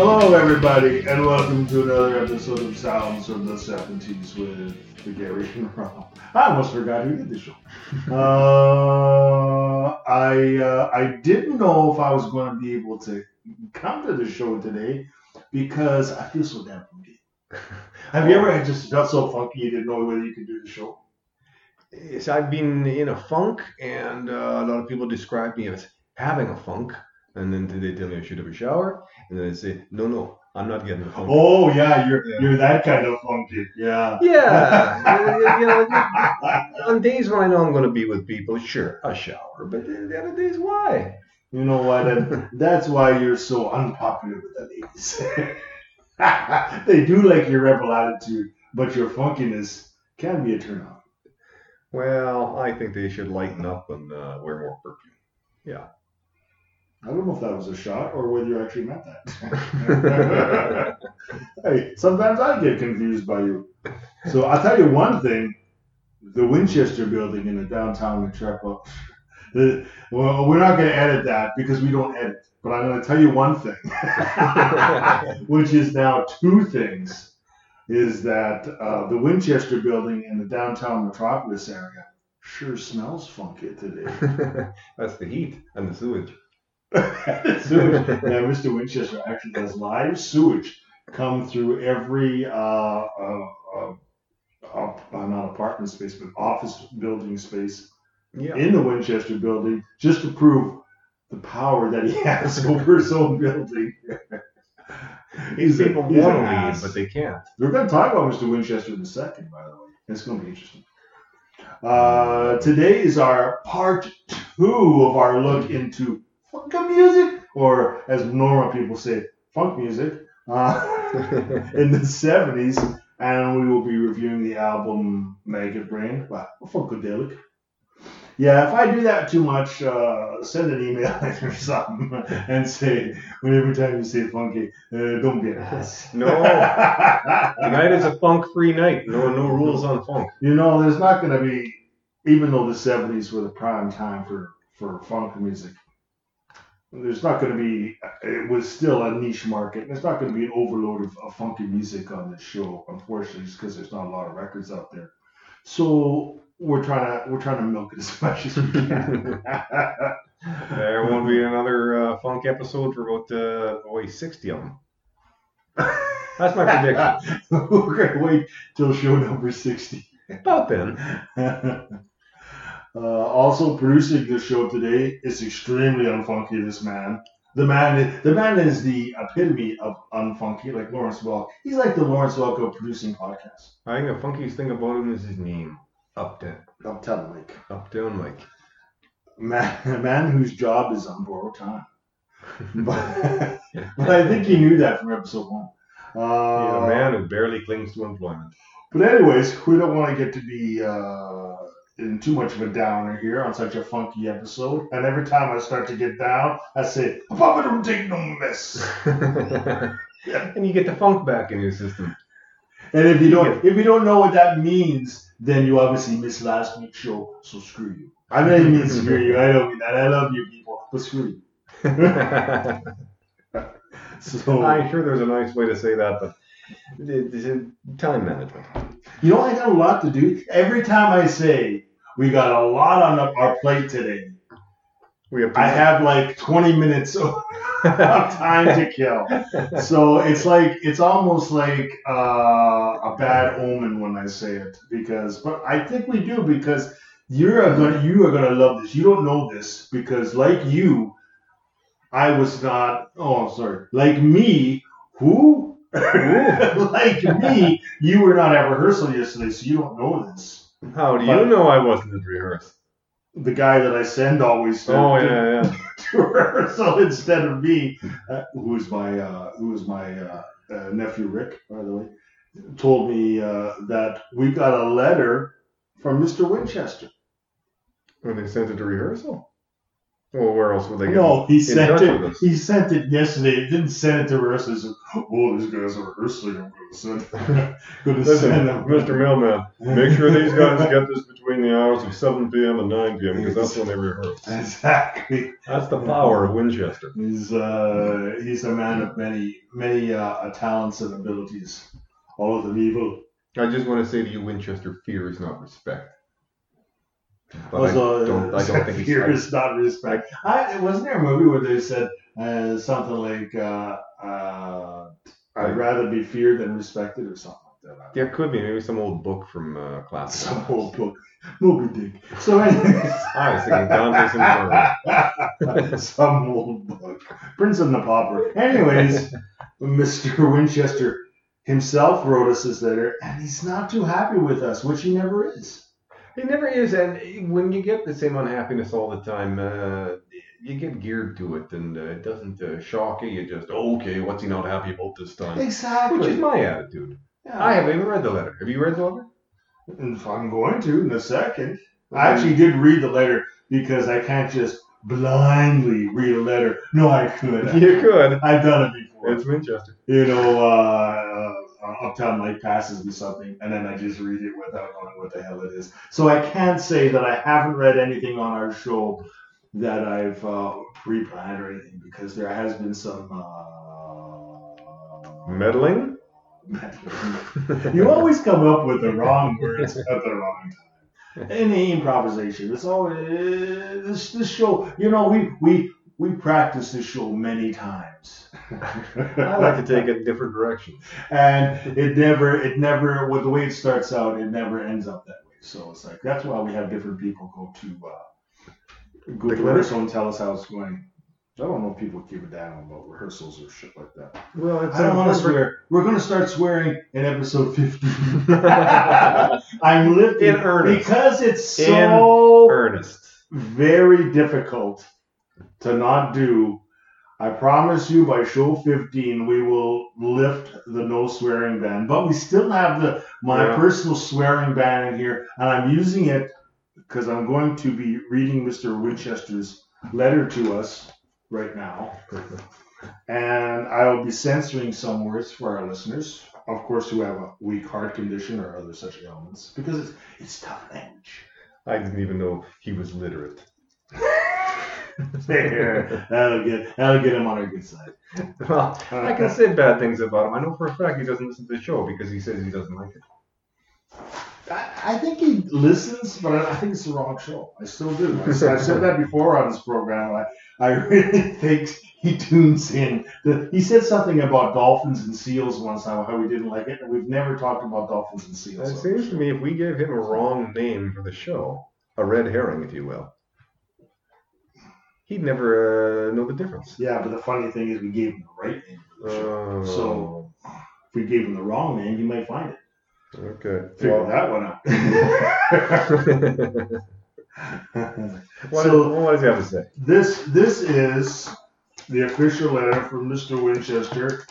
Hello, everybody, and welcome to another episode of Sounds from the 70s with the Gary and Rob. I almost forgot who did the show. Uh, I uh, I didn't know if I was going to be able to come to the show today because I feel so damn funky. Have you ever just felt so funky you didn't know whether you could do the show? Yes, I've been in a funk, and uh, a lot of people describe me as having a funk. And then they tell me I should have a shower, and then they say, "No, no, I'm not getting a funk." Oh yeah, you're Yeah. you're that kind of funky. Yeah. Yeah, you know, on days when I know I'm going to be with people, sure, a shower. But the the other days, why? You know what? And that's why you're so unpopular with the ladies. they do like your rebel attitude, but your funkiness can be a turn on. Well, I think they should lighten up and uh, wear more perfume. Yeah. I don't know if that was a shot or whether you actually meant that. hey, sometimes I get confused by you. So I'll tell you one thing: the Winchester Building in the downtown Metrepo. The, well, we're not going to edit that because we don't edit. But I'm going to tell you one thing, which is now two things, is that uh, the Winchester Building in the downtown metropolis area sure smells funky today. That's the heat and the sewage. sewage. Yeah, Mr. Winchester actually does live sewage come through every uh, uh, uh, uh, not apartment space, but office building space Yeah. in the Winchester building, just to prove the power that he has over his own building. These people want to leave, but they can't. We're going to talk about Mr. Winchester in a second, by the way. It's going to be interesting. Uh, today is our part two of our look into music, or as normal people say, funk music, uh, in the 70s. And we will be reviewing the album Maggot Brain by Funkadelic. Yeah, if I do that too much, uh, send an email or something and say, when every time you say funky, uh, don't be an ass. No. Tonight is a funk-free night. No, no rules on funk. You know, there's not going to be, even though the 70s were the prime time for, for funk music, there's not going to be, it was still a niche market. There's not going to be an overload of, of funky music on this show, unfortunately, just because there's not a lot of records out there. So we're trying to, we're trying to milk it as much as we can. There won't be another uh, funk episode for about uh, boy, 60 of them. That's my prediction. we're going to wait till show number 60. About then. Uh, also producing the show today is extremely unfunky. This man, the man, is, the man is the epitome of unfunky, like Lawrence Welk. He's like the Lawrence Welk of producing podcasts. I think the funkiest thing about him is his name. Uptown. I'm telling Mike, Uptown Mike. man, a man whose job is on borrowed time. but, but I think he knew that from episode one. Uh, a man who barely clings to employment. But anyways, we don't want to get to be uh, in too much of a downer here on such a funky episode. And every time I start to get down, I say, "Papa don't take no mess." and you get the funk back in your system. And if you don't, if you don't know what that means, then you obviously missed last week's show. So screw you. I didn't mean screw you. I don't mean that. I love you people, but screw you. So I'm sure there's a nice way to say that, but time management. you know, I got a lot to do. Every time I say we got a lot on our plate today, We have I have like 20 minutes of time to kill. So it's like it's almost like uh, a bad omen when I say it because, but I think we do because you're gonna you are gonna love this. You don't know this because like you, I was not. Oh, I'm sorry. Like me, who? like me, you were not at rehearsal yesterday, so you don't know this. How do you know I wasn't at rehearsal? The guy that I send always to, Oh yeah, yeah. to rehearsal instead of me, uh, who is my uh, who is my uh, uh, nephew Rick, by the way, told me uh, that we got a letter from Mr. Winchester. When they sent it to rehearsal. Well, where else would they go? No, he sent it. us? He sent it yesterday. He didn't send it to rehearsal. He said, "Oh, these guys are rehearsing. I'm going to send. going to Listen, send them." Mr. Mailman, make sure these guys get this between the hours of 7 p.m. and 9 p.m. because that's when they rehearse. Exactly. That's the power of Winchester. He's uh, he's a man of many many uh, talents and abilities. All of them evil. I just want to say to you, Winchester, fear is not respect. But also, I don't, I don't think fear is not respect. I wasn't there a movie where they said uh, something like uh, uh, "I'd rather be feared than respected" or something like that. Yeah, it could be maybe some old book from uh, class. Some old book, Moby Dick. So, anyways, I was thinking Dante's Inferno. some old book, Prince of the Pauper. Anyways, Mr. Winchester himself wrote us this letter, and he's not too happy with us, which he never is. It never is, and when you get the same unhappiness all the time, uh, you get geared to it, and uh, it doesn't uh, shock you. You just, okay, what's he not happy about this time? Exactly. Which is my attitude. Yeah. I haven't even read the letter. Have you read the letter? If I'm going to in a second. I actually did read the letter because I can't just blindly read a letter. No, I could. You could. I've done it before. It's Winchester. you know, uh, Uptown Light passes me something, and then I just read it without knowing what the hell it is. So I can't say that I haven't read anything on our show that I've uh, pre-planned or anything because there has been some uh, Meddling? meddling. you always come up with the wrong words at the wrong time. Any improvisation, it's always this this show. You know, we we we practice this show many times. I like to take it different directions. and it never it never with the way it starts out it never ends up that way so it's like that's why we have different people go to uh go to rehearsal and tell us how it's going i don't know if people give a damn about rehearsals or shit like that Well, it's i don't want to swear we're going to start swearing in episode 15 i'm lifting In earnest. because it's so In so Ernest. very difficult to not do. I promise you by show 15 we will lift the no swearing ban, but we still have the my Yeah. personal swearing ban in here, and I'm using it because I'm going to be reading Mr. Winchester's letter to us right now, and I will be censoring some words for our listeners, of course, who have a weak heart condition or other such ailments, because it's it's tough language. I didn't even know he was literate. There, that'll get that'll get him on our good side. Well, I can say bad things about him. I know for a fact he doesn't listen to the show because he says he doesn't like it. I, I think he listens, but I, I think it's the wrong show. I still do. I, said- I've said that before on this program. I, I really think he tunes in. The, he said something about dolphins and seals once time, how we didn't like it, and we've never talked about dolphins and seals. It seems to me if we gave him a wrong name for the show, a red herring, if you will, he'd never uh, know the difference. Yeah, but the funny thing is, we gave him the right name for the show. Oh, So- If we gave him the wrong name, he might find it. okay. Figure Well, that one out. what, So- what does he have to say? This this is the official letter from Mr. Winchester,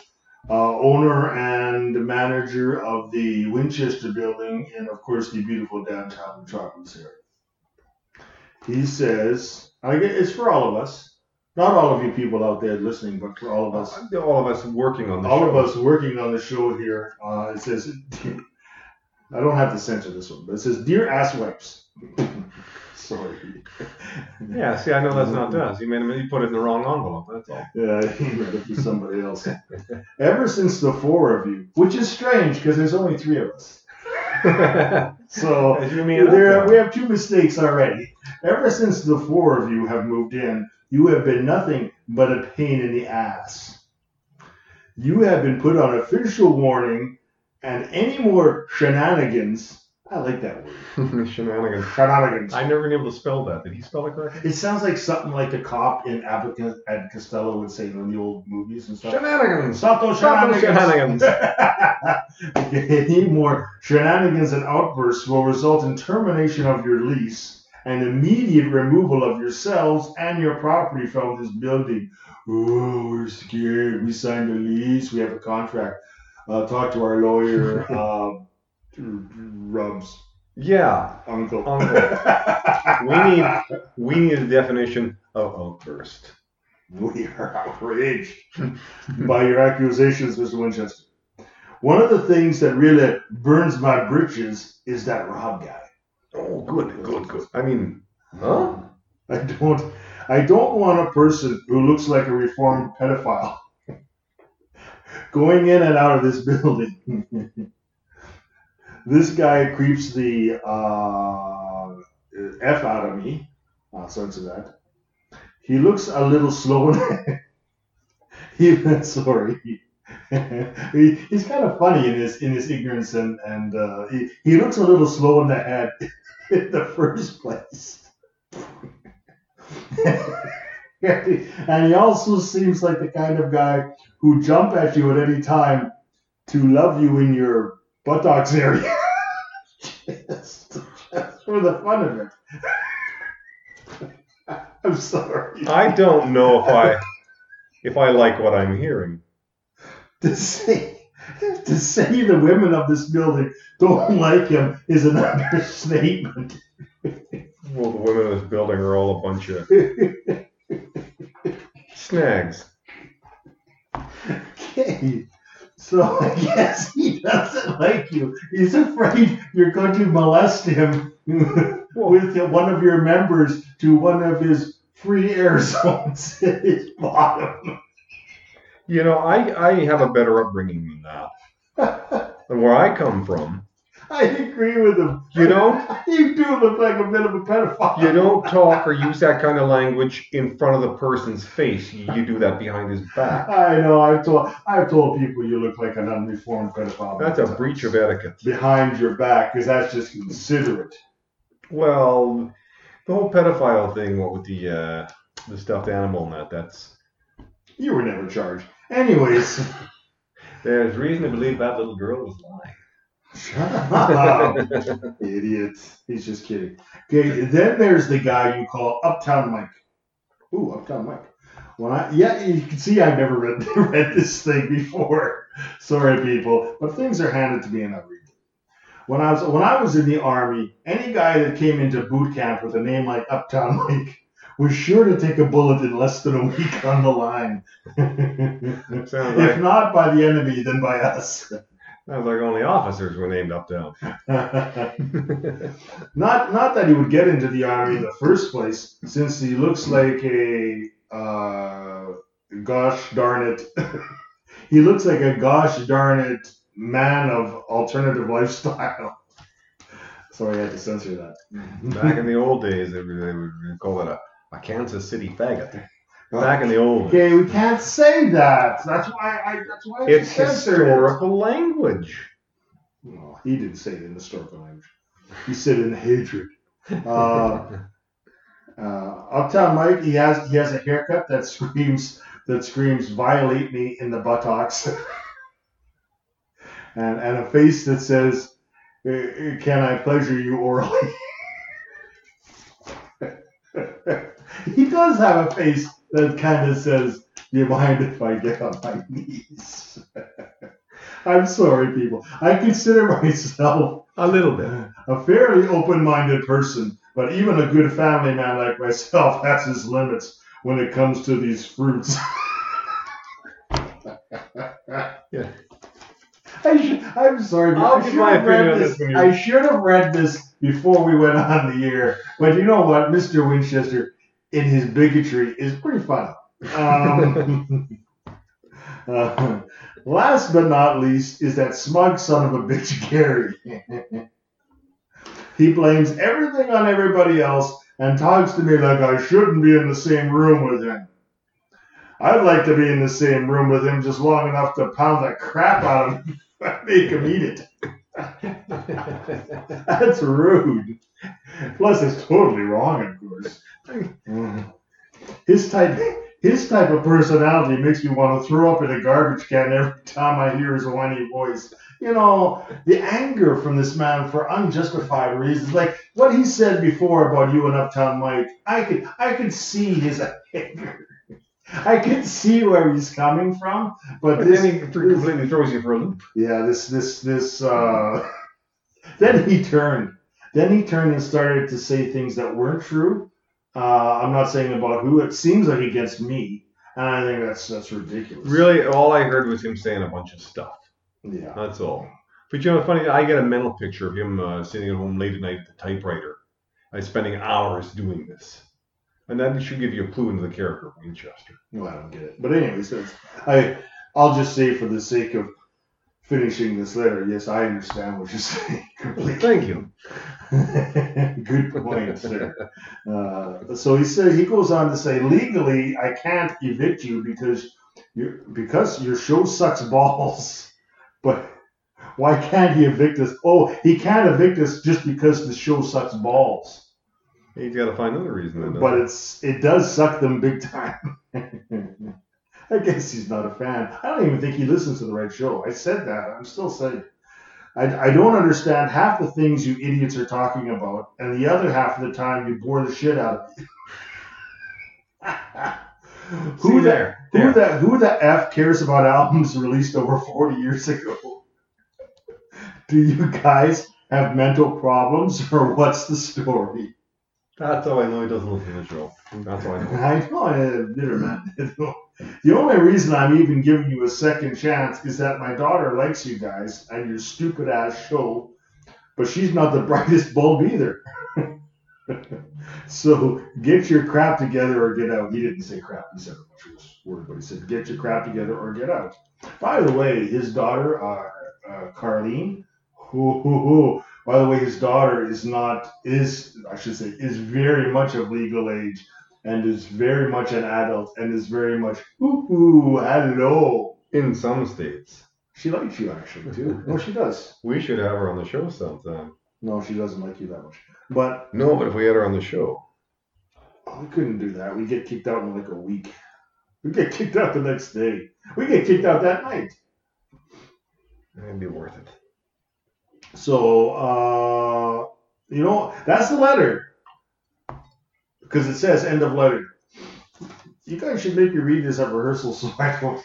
uh, owner and manager of the Winchester building, and of course the beautiful downtown metropolis area. He says, I get it's for all of us, not all of you people out there listening, but for all of us, All of us working on the all show. of us working on the show here. Uh, it says, I don't have to censor this one, but it says, "Dear ass wipes." Sorry. Yeah, see, I know that's not us. You made him. You put it in the wrong envelope. That's all. Yeah, he read it for somebody else. Ever since the four of you, which is strange because there's only three of us. So there, we have two mistakes already. Ever since the four of you have moved in, you have been nothing but a pain in the ass. You have been put on official warning, and any more shenanigans. I like that word. shenanigans. Shenanigans. I've never been able to spell that. Did he spell it correctly? It sounds like something like the cop in Abbott and Costello would say in the old movies and stuff. Shenanigans. Stop those Stop those shenanigans. Any more shenanigans and outbursts will result in termination of your lease and immediate removal of yourselves and your property from this building. Oh, we're scared. We signed a lease. We have a contract. Uh, talk to our lawyer, uh, Rubs. Yeah, Uncle. Uncle. we need we need a definition of outburst. We are outraged by your accusations, Mr. Winchester. One of the things that really burns my britches is that Rob guy. Oh, good, good, good. I mean, huh? I don't I don't want a person who looks like a reformed pedophile going in and out of this building. this guy creeps the uh, F out of me. Uh, sense of that. He looks a little slow. he, sorry. he, he's kind of funny in his in his ignorance and and uh, he, he looks a little slow in the head in the first place. and he also seems like the kind of guy who jump at you at any time to love you in your buttocks area. Just, just for the fun of it. I'm sorry. I don't know if I if I like what I'm hearing. To say to say the women of this building don't like him is an understatement. Well, the women of this building are all a bunch of snags. Okay. So I guess he doesn't like you. He's afraid you're going to molest him with one of your members to one of his free air zones at his bottom. You know, I I have a better upbringing than that. Where I come from, I agree with him. You don't? You do look like a bit of a pedophile. you don't talk or use that kind of language in front of the person's face. You do that behind his back. I know. I've told I've told people you look like an unreformed pedophile. That's a breach of etiquette. behind your back because that's just considerate. Well, the whole pedophile thing, what with the uh, the stuffed animal and that, that's You were never charged. Anyways, there's reason to believe that little girl was lying. idiot. He's just kidding. Okay, then there's the guy you call Uptown Mike. Ooh, Uptown Mike. When I yeah, you can see I've never read read this thing before. Sorry, people, but things are handed to me and I read them. When I was when I was in the army, any guy that came into boot camp with a name like Uptown Mike was sure to take a bullet in less than a week on the line. If like not by the enemy, then by us. Sounds like only officers were named up uptown. not not that he would get into the army in the first place, since he looks like a uh, gosh darn it, he looks like a gosh darn it man of alternative lifestyle. Sorry, I had to censor that. Back in the old days, they would, they would call it a, a Kansas City faggot. Back in the old. Okay, we can't say that. That's why I. That's why I It's censored historical language. No, he didn't say it in historical language. He said it in hatred. Uh, uh, Uptown Mike, he has he has a haircut that screams that screams violate me in the buttocks, and and a face that says, "Uh, "Can I pleasure you orally?" he does have a face that kind of says, "Do you mind if I get on my knees?" I'm sorry, people. I consider myself A little bit. a fairly open-minded person, but even a good family man like myself has his limits when it comes to these fruits. Yeah. I should, I'm sorry, but I'll I give should my have read on this. this when I should have read this before we went on the air. But you know what, Mr. Winchester, in his bigotry, is pretty funny. Um, uh, last but not least is that smug son of a bitch, Gary. he blames everything on everybody else and talks to me like I shouldn't be in the same room with him. I'd like to be in the same room with him just long enough to pound the crap out of him and make him eat it. That's rude. Plus, it's totally wrong, of course. Mm. His type, his type of personality makes me want to throw up in a garbage can every time I hear his whiny voice. You know, the anger from this man for unjustified reasons, like what he said before about you and Uptown Mike. I could, I could see his anger. I could see where he's coming from, but But this, then he completely throws you for a loop. yeah, this this this uh then he turned. Then he turned and started to say things that weren't true. Uh, I'm not saying about who. It seems like against me, and I think that's that's ridiculous. Really, all I heard was him saying a bunch of stuff. Yeah. That's all. But you know, funny, I get a mental picture of him uh, sitting at home late at night at the typewriter, uh, spending hours doing this. And that should give you a clue into the character of Winchester. Well, I don't get it. But anyways, I I'll just say for the sake of finishing this letter, yes, I understand what you're saying completely. Thank you. Good point, sir. Uh, so he said he goes on to say, legally, I can't evict you because you because your show sucks balls. But why can't he evict us? Oh, he can't evict us just because the show sucks balls. He's got to find another reason. Then, But it's it does suck them big time. I guess he's not a fan. I don't even think he listens to the right show. I said that. I'm still saying. I, I don't understand half the things you idiots are talking about, and the other half of the time you bore the shit out of me. who See the there? who the who the f cares about albums released over 40 years ago? Do you guys have mental problems, or what's the story? That's how I know he doesn't listen to the show. That's how I know. I know I bitter man. The only reason I'm even giving you a second chance is that my daughter likes you guys and your stupid ass show, but she's not the brightest bulb either. so get your crap together or get out. He didn't say crap. He said a worse word, but he said get your crap together or get out. By the way, his daughter, uh, uh, Carlene, who, who, who, by the way, his daughter is not is I should say is very much of legal age and is very much an adult and is very much ooh, ooh hello. In some states, She likes you actually too. No, she does. we should have her on the show sometime. No, she doesn't like you that much. But No, but if we had her on the show, oh, we couldn't do that. We get kicked out in like a week. We get kicked out the next day. We get kicked out that night. it'd be worth it. So uh, you know that's the letter because it says end of letter. You guys should make me read this at rehearsal so I don't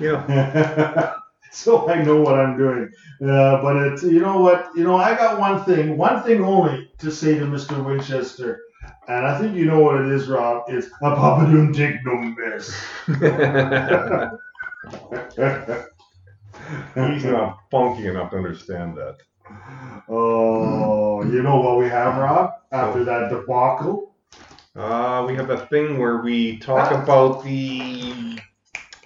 You know, so I know what I'm doing. Uh, but it's you know what you know I got one thing, one thing only to say to Mr. Winchester, and I think you know what it is, Rob. It's a Papa don't take no mess. he's not funky enough to understand that. Oh, you know what we have, Rob? After that debacle, Uh, we have a thing where we talk about the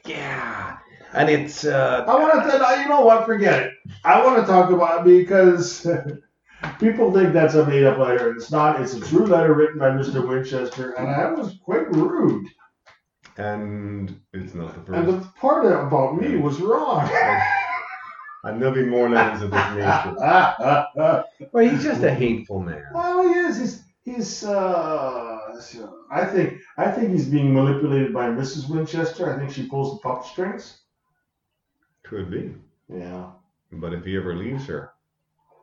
yeah, and it's uh, I want to. You know what? Forget it. I want to talk about because people think that's a made-up letter, and it's not. It's a true letter written by Mr. Winchester, and I was quite rude. and it's not the And first. the part about me was wrong. And there'll be more letters of this nature. well, Well, he's just a hateful man. Oh, he is. He's. He's. Uh, I think. I think he's being manipulated by Mrs. Winchester. I think she pulls the pup strings. Could be, Yeah. but if he ever leaves her,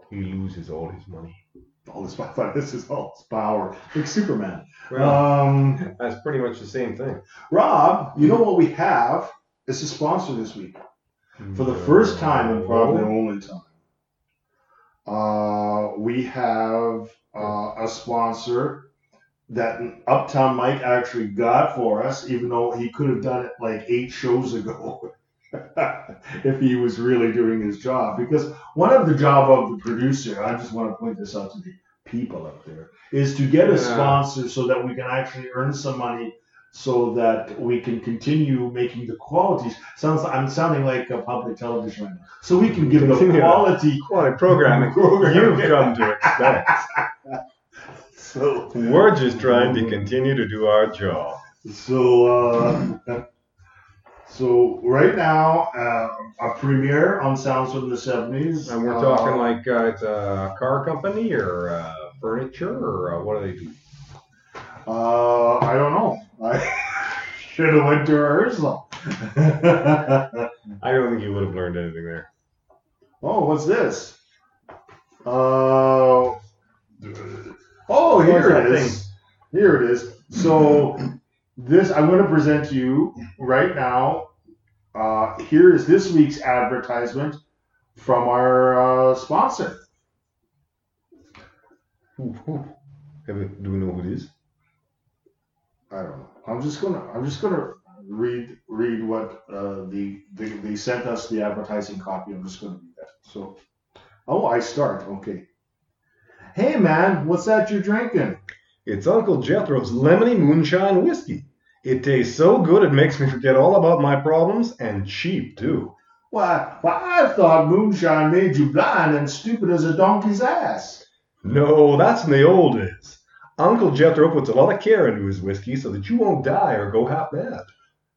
he loses all his money. All this. I thought this is all his power, like Superman. Well, Um. that's pretty much the same thing. Rob, you know what we have? It's a sponsor this week. For the first time and probably the only time. Uh, we have uh, a sponsor that Uptown Mike actually got for us, even though he could have done it like eight shows ago. if he was really doing his job. Because one of the job of the producer, I just want to point this out to the people out there, is to get a Yeah. sponsor so that we can actually earn some money so that we can continue making the qualities. Sounds I'm sounding like a public television right now. So we can give the Continue. quality Quality programming Programming. you've come to expect. so We're just trying to continue to do our job. so uh, so right now uh, a premiere on Sounds from the 70s. And we're uh, talking like uh, it's a car company or uh, furniture or uh, what do they do? Uh, I don't know. I should have went to rehearsal. I don't think you would have learned anything there. oh, what's this? Uh, oh, here it is. Here it is. So this I'm going to present to you right now. Uh, here is this week's advertisement from our uh, sponsor. Do we know who it is? I don't know. I'm just gonna I'm just gonna read read what uh, the, the they sent us the advertising copy. I'm just gonna read that. So, oh, I start. Okay. Hey man, what's that you're drinking? It's Uncle Jethro's Lemony Moonshine Whiskey. It tastes so good it makes me forget all about my problems and cheap too. Why, why I thought moonshine made you blind and stupid as a donkey's ass. No, that's in the old days. Uncle Jethro puts a lot of care into his whiskey so that you won't die or go half mad.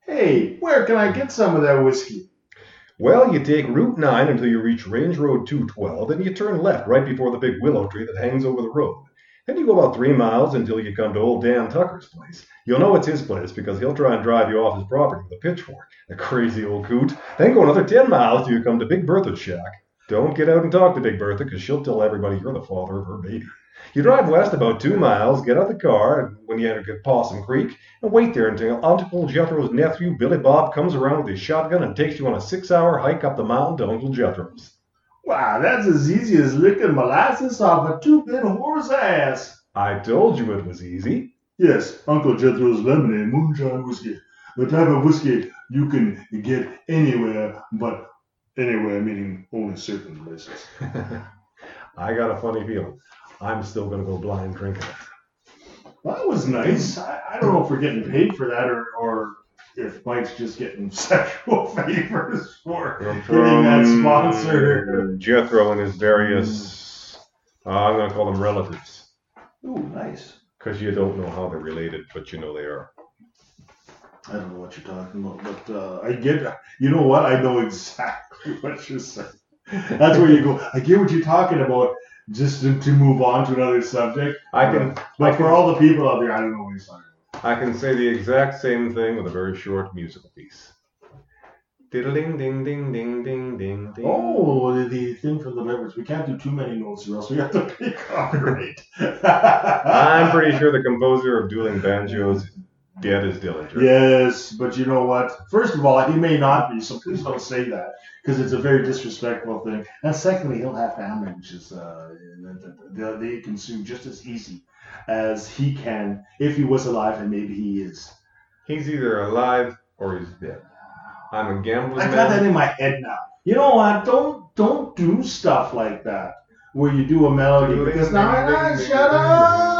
Hey, where can I get some of that whiskey? Well, you take Route 9 until you reach Range Road 212, and you turn left right before the big willow tree that hangs over the road. Then you go about three miles until you come to old Dan Tucker's place. You'll know it's his place because he'll try and drive you off his property with a pitchfork. A crazy old coot. Then go another ten miles till you come to Big Bertha's shack. Don't get out and talk to Big Bertha because she'll tell everybody you're the father of her baby. You drive west about two miles, get out of the car and when you enter Possum Creek, and wait there until Uncle Jethro's nephew, Billy Bob, comes around with his shotgun and takes you on a six hour hike up the mountain to Uncle Jethro's. Wow, that's as easy as licking molasses off a two-bit horse ass. I told you it was easy. Yes, Uncle Jethro's lemonade moonshine whiskey. The type of whiskey you can get anywhere, but anywhere meaning only certain places. I got a funny feeling. I'm still going to go blind drinking it. That was nice. I, I don't know if we're getting paid for that or, or if Mike's just getting sexual favors for getting that sponsor. Jethro and his various, uh, I'm going to call them relatives. Ooh, nice. Because you don't know how they're related, but you know they are. I don't know what you're talking about, but uh, I get. You know what? I know exactly what you're saying. That's where you go. I get what you're talking about. Just to, to move on to another subject. I can, But I for can, all the people out there, I don't know what he's talking about. I can say the exact same thing with a very short musical piece. Diddling ding ding ding ding ding ding. Oh, the, the thing from Deliverance. We can't do too many notes or else we have to pay copyright. I'm pretty sure the composer of Dueling Banjos dead as Dillinger. Yes, but you know what? First of all, he may not be, so please don't say that because it's a very disrespectful thing. And secondly, he'll have is uh, that- they consume just as easy as he can if he was alive, and maybe he is. He's either alive or he's dead. I'm a gambling I got that in my head now. You know what? Don't don't do stuff like that where you do a melody because now I shut up.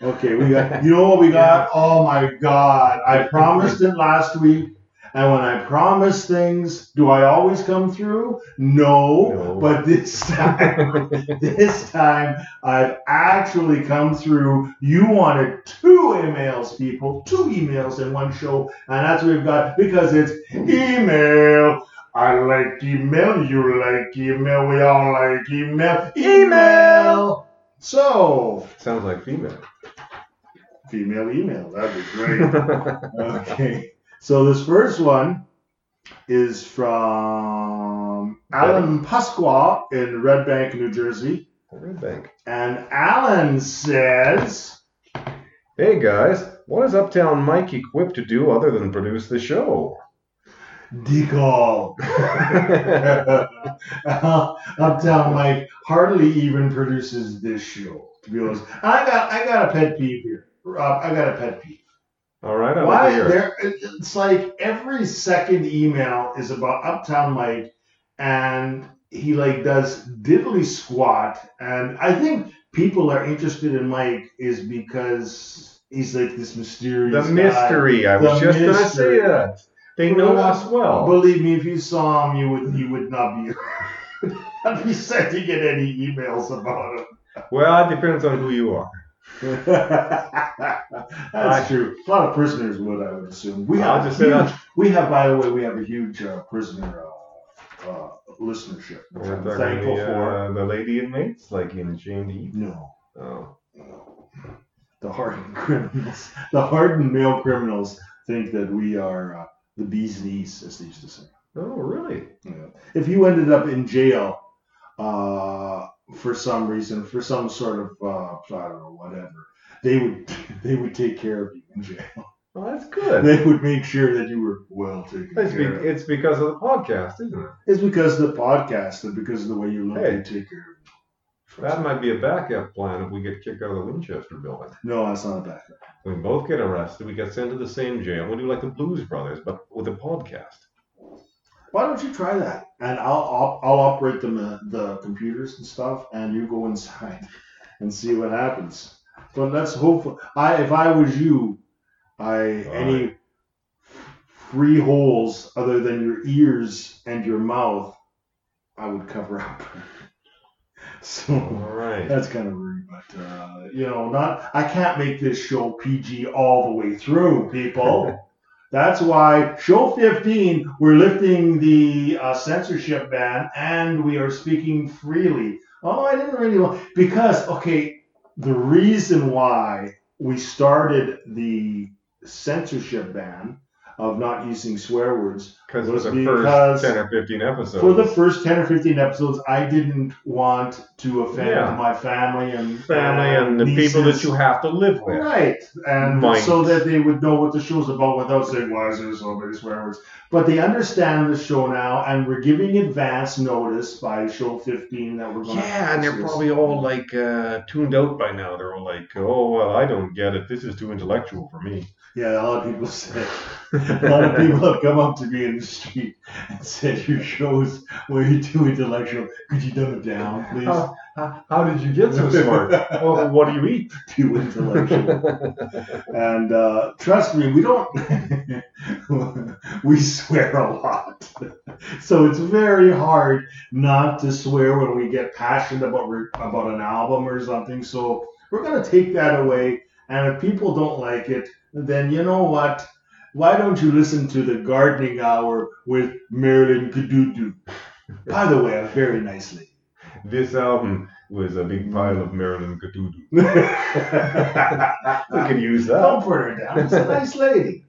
Okay, we got. You know what we got? Oh my God! I promised it last week, and when I promise things, do I always come through? No. No. But this time, this time I've actually come through. You wanted two emails, people, two emails in one show, and that's what we've got because it's email. I like email. You like email. We all like email. Email. So, Sounds like female. Female email. That'd be great. okay. So this first one is from Alan Pasqua in Red Bank, New Jersey. Red Bank. And Alan says, Hey guys, what is Uptown Mike equipped to do other than produce the show? Decall. Uptown Mike hardly even produces this show, to be honest. I got I got a pet peeve here. Rob, I got a pet peeve. All right, I'd like Why there? It's like every second email is about Uptown Mike, and he like does diddly squat. And I think people are interested in Mike is because he's like this mysterious. The guy. mystery. I was The just going to say that. They know us well. Believe me, if you saw him, you would you would not be not be sending in any emails about him. Well, it depends on who you are. That's true. A lot of prisoners would, I would assume. We have just huge, we have, by the way, we have a huge uh, prisoner uh, uh, listenership. which I'm thankful the, for. uh, the lady inmates, like in Jane Eve. No, Oh. no. The hardened criminals, the hardened male criminals, think that we are uh, the bee's knees, as they used to say. oh, really? Yeah. If you ended up in jail uh, for some reason, for some sort of uh, I don't whatever, they would they would take care of you in jail. Well, that's good. They would make sure that you were well taken It's, be- of. it's because of the podcast, isn't it? It's because of the podcast and because of the way you look, Hey. they take care of you. That might be a backup plan if we get kicked out of the Winchester building. No, that's not a backup. We both get arrested. We get sent to the same jail. We do like the Blues Brothers, but with a podcast. Why don't you try that? And I'll I'll, I'll operate the the computers and stuff, and you go inside and see what happens. But let's hope. I if I was you, I any free holes other than your ears and your mouth, I would cover up. so. All right. That's kind of rude, but uh, you know, not I can't make this show PG all the way through, people. That's why show 15 we're lifting the uh, censorship ban and we are speaking freely. Oh, I didn't really want because okay, the reason why we started the censorship ban of not using swear words Because for was the because first 10 or 15 episodes. for the first 10 or 15 episodes, I didn't want to offend Yeah. my family and family and the people that you have to live with. Right, and Might. so that they would know what the show's about without saying, why is there so many swear words? But they understand the show now, and we're giving advance notice by show 15 that we're going to. Yeah, and they're probably all like uh, tuned out by now. They're all like, oh, well, I don't get it. This is too intellectual for me. Yeah, a lot of people say. A lot of people have come up to me in street and said, Your show's way too intellectual. Could you dumb it down, please? How, how, how did you get so smart? well, what do you eat? too intellectual. And uh, trust me, we don't. we swear a lot, so it's very hard not to swear when we get passionate about about an album or something. So we're gonna take that away. And if people don't like it, then you know what? Why don't you listen to the Gardening Hour with Marilyn Kadudu? By the way, a very nice lady. This album was a big pile of Marilyn Kadudu. We Don't could use that. put her down. It's a nice lady.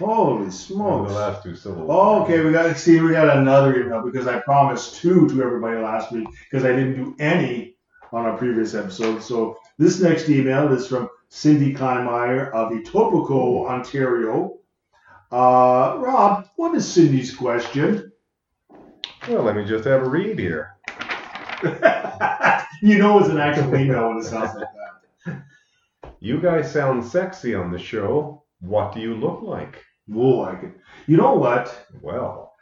Holy smokes. the last two syllables. Oh, okay, we got to see we got another email because I promised two to everybody last week because I didn't do any on our previous episode. So this next email is from Cindy Kleinmeyer of Etobicoke, Ontario. Uh, Rob, what is Cindy's question? Well, let me just have a read here. you know it's an actual email when it sounds like that. You guys sound sexy on the show. What do you look like? Whoa, I could. You know what? Well,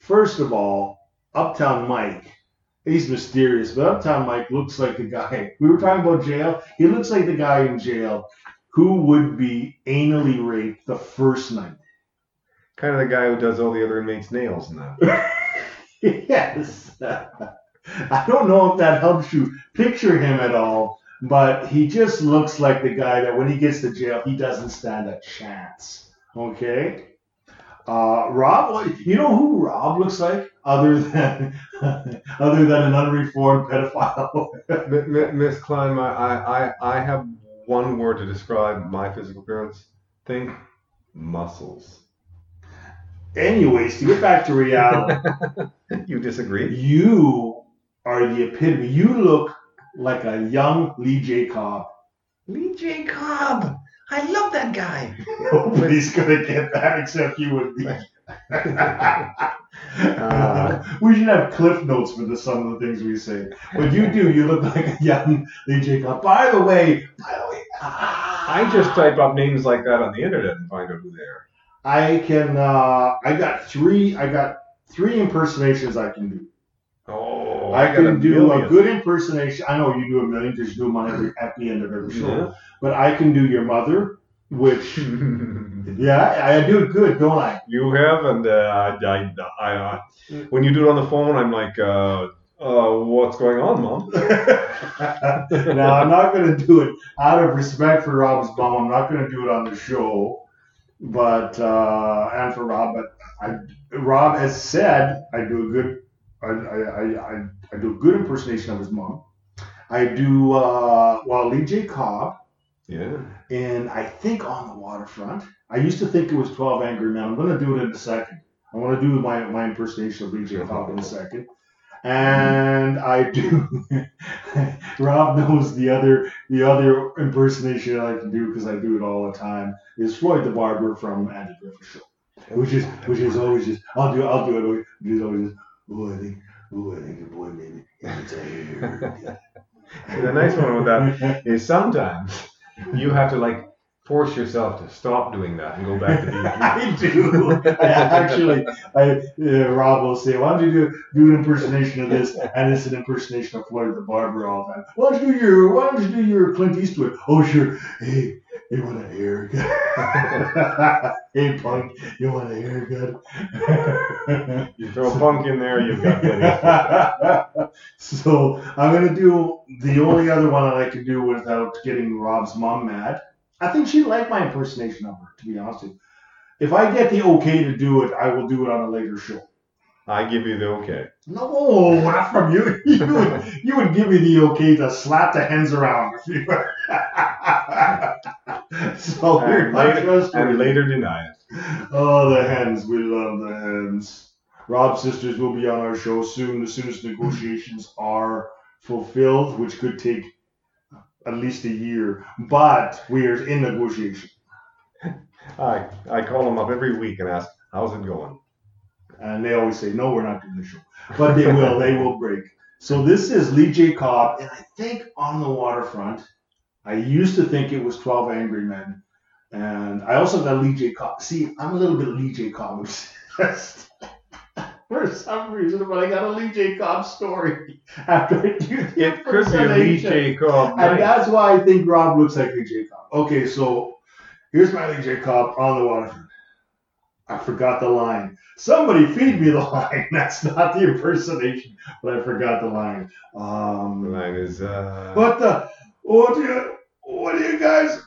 First of all, Uptown Mike, he's mysterious, but Uptown Mike looks like the guy. We were talking about jail. He looks like the guy in jail who would be anally raped the first night. Kind of the guy who does all the other inmates' nails and that. yes. I don't know if that helps you picture him at all, but he just looks like the guy that when he gets to jail, he doesn't stand a chance. Okay? Uh, Rob, you know who Rob looks like other than other than an unreformed pedophile? Miss Kleinmeyer, I, I, I have one word to describe my physical appearance. Think muscles. Anyways, to get back to reality, You disagree? you are the epitome. You look like a young Lee J. Cobb. Lee J. Cobb. I love that guy. Nobody's gonna get that except you and me. Uh. we should have cliff notes for the, some of the things we say. But you do. You look like a young Lee J. Cobb. By the way, by the way, I just type up names like that on the internet and find out who they are. I can. Uh, I got three. I got three impersonations I can do. Oh, I, got can do million. a good impersonation. I know you do a million because you do them on every at the end of every show. Yeah. But I can do your mother, which yeah, I, I do it good, don't I? You have, and uh, I, I, I, uh, when you do it on the phone, I'm like, uh, uh, what's going on, mom? now I'm not going to do it out of respect for Rob's mom. I'm not going to do it on the show, but uh, and for Rob. But I, Rob has said I do a good, I, I, I, I, do a good impersonation of his mom. I do uh, well Lee J. Cobb, Yeah. and I think on the waterfront. I used to think it was 12 Angry Men. I'm going to do it in a second. I want to do my, my impersonation of Lee J. Cobb in a second. And I do. Rob knows the other the other impersonation I like to do because I do it all the time is Floyd the Barber from Andy Griffith Show, which is which is always just I'll do I'll do it. Which is always just oh I think oh I think your boy maybe it's a hair. the nice one with that is sometimes you have to like force yourself to stop doing that and go back to being I do. I actually, I, uh, Rob will say, "Why don't you do do an impersonation of this?" And it's an impersonation of Floyd the Barber all the time. Why don't you do your Why don't you do your Clint Eastwood? Oh sure. Hey, you want a haircut? hey punk, you want a haircut? You throw punk in there, you've got Benny. so I'm gonna do the only other one that I can do without getting Rob's mom mad. I think she'd like my impersonation of her, to be honest with you. If I get the okay to do it, I will do it on a later show. I give you the okay. No, not from you. You would, you would give me the okay to slap the hens around. so And later, and later deny it. Oh, the hens. We love the hens. Rob's sisters will be on our show soon, as soon as negotiations are fulfilled, which could take at least a year. But we are in negotiation. I I call them up every week and ask, how's it going? And they always say, no, we're not doing the show. But they will. they will break. So this is Lee J. Cobb, and I think on the waterfront. I used to think it was 12 Angry Men. And I also got Lee J. Cobb. See, I'm a little bit Lee J. Cobb obsessed. For some reason, but I got a Lee J. Cobb story after I do the It could be a Lee J. Cobb And that's why I think Rob looks like Lee J. Cobb. Okay, so here's my Lee J. Cobb on the waterfront. I forgot the line. Somebody feed me the line. That's not the impersonation, but I forgot the line. The Um, line is, uh, what the? What do you? What do you guys?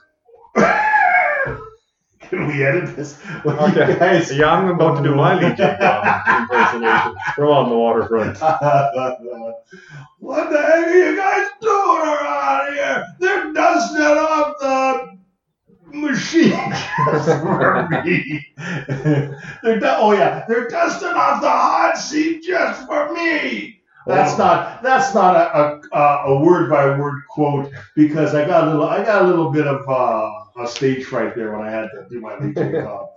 Can we edit this? What do you Okay. guys? yeah, I'm about to do my Lee J. Impersonation from on the waterfront. what the heck are you guys doing around here? They're dusting off the machine just for me. they're du- oh yeah, they're dusting off the hot seat just for me. That's not that's not a, a, a word by word quote because I got a little I got a little bit of uh, a stage fright there when I had to do my Lee J. Cobb.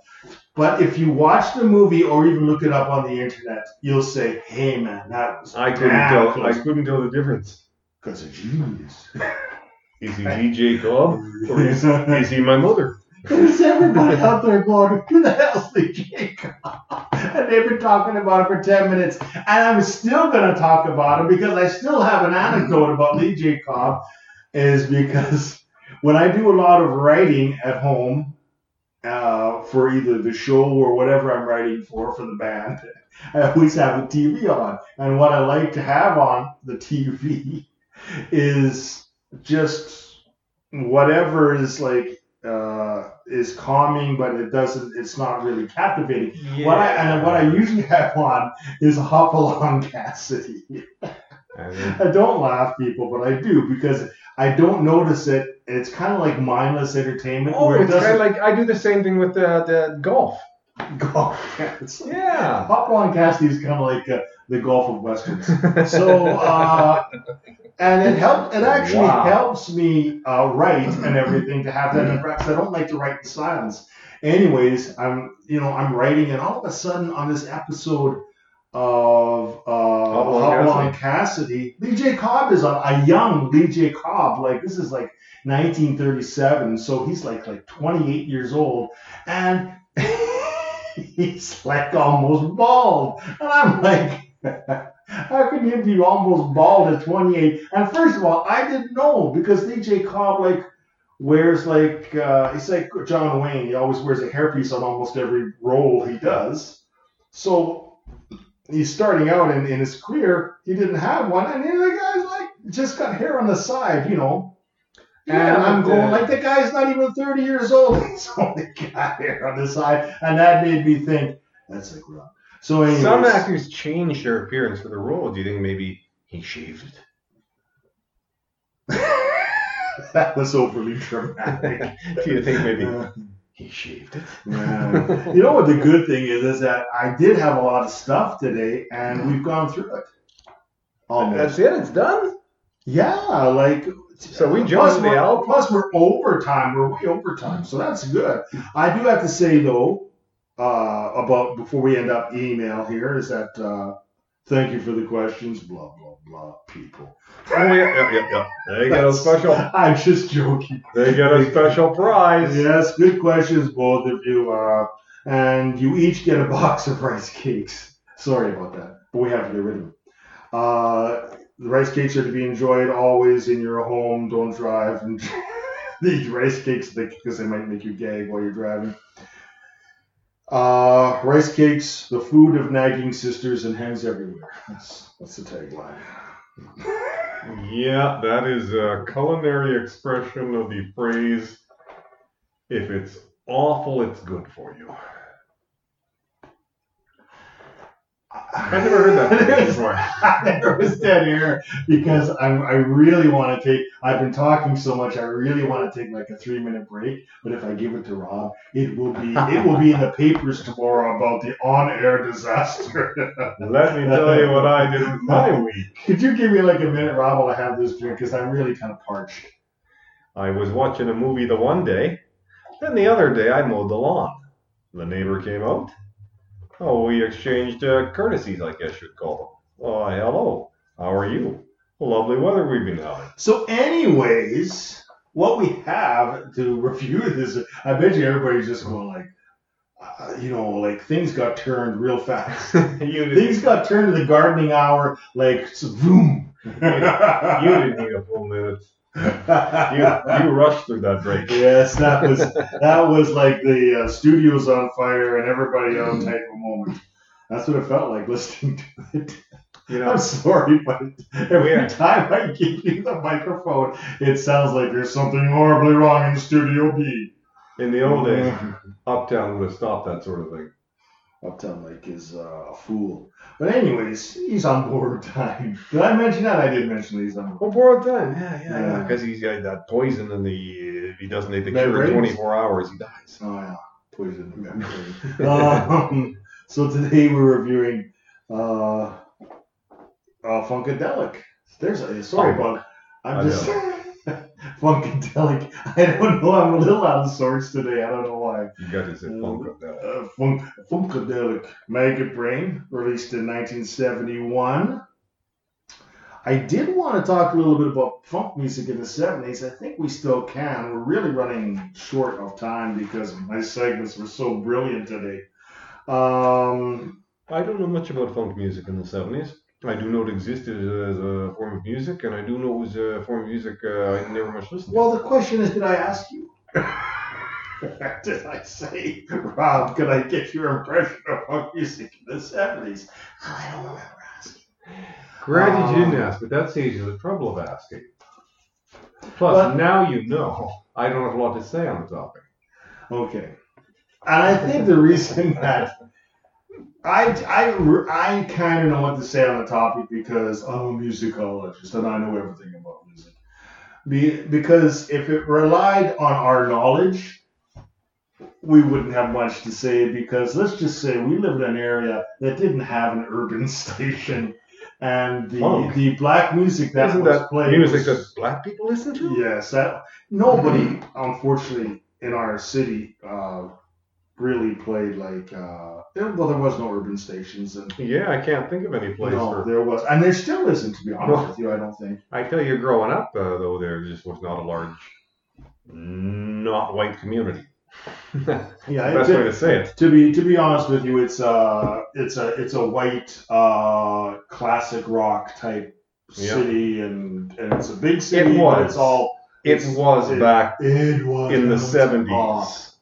But if you watch the movie or even look it up on the internet, you'll say, "Hey man, that was I couldn't tell. I couldn't tell the difference. because of genius." Is he Lee J. Cobb or is, is he my mother? There's everybody out there going, who the hell's the Jacob? And they've been talking about it for 10 minutes. And I'm still going to talk about it because I still have an anecdote about Lee J. Cobb, is because when I do a lot of writing at home uh, for either the show or whatever I'm writing for, for the band, I always have the TV on. And what I like to have on the TV is just whatever is like uh, is calming, but it doesn't. It's not really captivating. What I and what I usually have on is Hopalong Cassidy. And I don't laugh, people, but I do because I don't notice it. It's kind of like mindless entertainment Oh, where it it's kind of like I do the same thing with the, the golf. go. It's like, Yeah. Hopalong Cassidy is kind of like uh, the golf of Westerns. So, uh, and it helps. It actually Wow. helps me uh, write and everything to have that in practice. I don't like to write in silence. Anyways, I'm you know I'm writing, and all of a sudden on this episode of uh, Hop Cassidy, Lee J. Cobb is on a young Lee J. Cobb. Like this is like 1937, so he's like like 28 years old, and he's like almost bald, and I'm like. How can you be almost bald at 28? And first of all, I didn't know because Lee J. Cobb like wears like uh, he's like John Wayne. He always wears a hairpiece on almost every role he does. So he's starting out in, in his career. He didn't have one, and the guy's like just got hair on the side, you know. And Yeah, I'm going like the guy's not even 30 years old. He's only got hair on the side, and that made me think that's like Rob. So anyways, Some actors change their appearance for the role. Do you think maybe he shaved it? that was overly dramatic. Do you think maybe Uh, he shaved it? yeah. You know what the good thing is is that I did have a lot of stuff today, and we've gone through it. Almost. That's it. It's done. Yeah, like So we plus jumped the we're, Alp. plus we're overtime. We're way overtime, so that's good. I do have to say though, uh, about before we end up email here is that uh, thank you for the questions. Blah blah blah people. Oh yeah, yeah, yeah, yeah. They get a special. I'm just joking. They get a special prize. Yes, good questions, both of you. Uh, and you each get a box of rice cakes. Sorry about that, but we have to get rid of them. Uh, the rice cakes are to be enjoyed always in your home. Don't drive and eat rice cakes because they might make you gag while you're driving. Uh, rice cakes, the food of nagging sisters and hens everywhere. That's, that's the tagline. Yeah, that is a culinary expression of the phrase if it's awful, it's good for you. I've never heard that phrase before. there was dead air because I, I really want to take. I've been talking so much. I really want to take like a three minute break. But if I give it to Rob, it will be it will be in the papers tomorrow about the on air disaster. Let me tell you what I did with my week. Could you give me like a minute, Rob, while I have this drink? Because I'm really kind of parched. I was watching a movie the one day, then the other day I mowed the lawn. The neighbor came out. Oh, we exchanged uh, courtesies, I guess you'd call them. Why, hello. How are you? Lovely weather we've been having. So, anyways, what we have to review this, I bet you everybody's just going like, uh, you know, like things got turned real fast. you, things got turned to the gardening hour like boom. you didn't need a full minute. You, you rushed through that break. yes, that was that was like the uh, studio's on fire and everybody on type of moment. That's what it felt like listening to it. You know, I'm sorry, but every Yeah. time I give you the microphone, it sounds like there's something horribly wrong in Studio B. in the old days, Uptown would have stopped that sort of thing. Uptown Lake is uh, a fool. But anyways, he's on board time. Did I mention that? I did mention that he's on board. Oh, borrowed time. Yeah, yeah, Yeah. yeah. Because he's got that poison, and the if he doesn't take the cure in 24 hours, he dies. Oh yeah, poison the memory. um, so today we're reviewing uh, uh, Funkadelic. There's a sorry Funk. about. I'm I just Funkadelic. I don't know. I'm a little out of sorts today. I don't know why. You got to say Uh, funk. Uh, Funk, Funkadelic Maggot Brain, released in 1971. I did want to talk a little bit about funk music in the 70s. I think we still can. We're really running short of time because my segments were so brilliant today. Um, I don't know much about funk music in the 70s. I do know it existed as a form of music, and I do know it was a form of music uh, I never much listened to. well, the question is, did I ask you? did I say, Rob, could I get your impression of funk music in the 70s? I don't remember asking. Granted, you didn't Um, ask, but that saves you the trouble of asking. Plus, But- now you know. I don't have a lot to say on the topic. Okay. And I think the reason that I, I, I kind of know what to say on the topic because I'm a musicologist and I know everything about music. Be, because if it relied on our knowledge, we wouldn't have much to say because let's just say we live in an area that didn't have an urban station. And the, Funk. the black music that Isn't was that played music was- that black people listen to? Yes, that nobody, unfortunately, in our city, uh, really played like. Uh, there, well, there was no urban stations, and Yeah, I can't think of any place no, where. there was, and there still isn't. To be honest No. with you, I don't think. I tell you, growing up, uh, though, there just was not a large, not white community. Yeah, Best it- way to say it. To be to be honest with you, it's uh it's a it's a white uh classic rock type Yeah. city, and and it's a big city, but was. it's all It It's- was it- back it was in the 70s.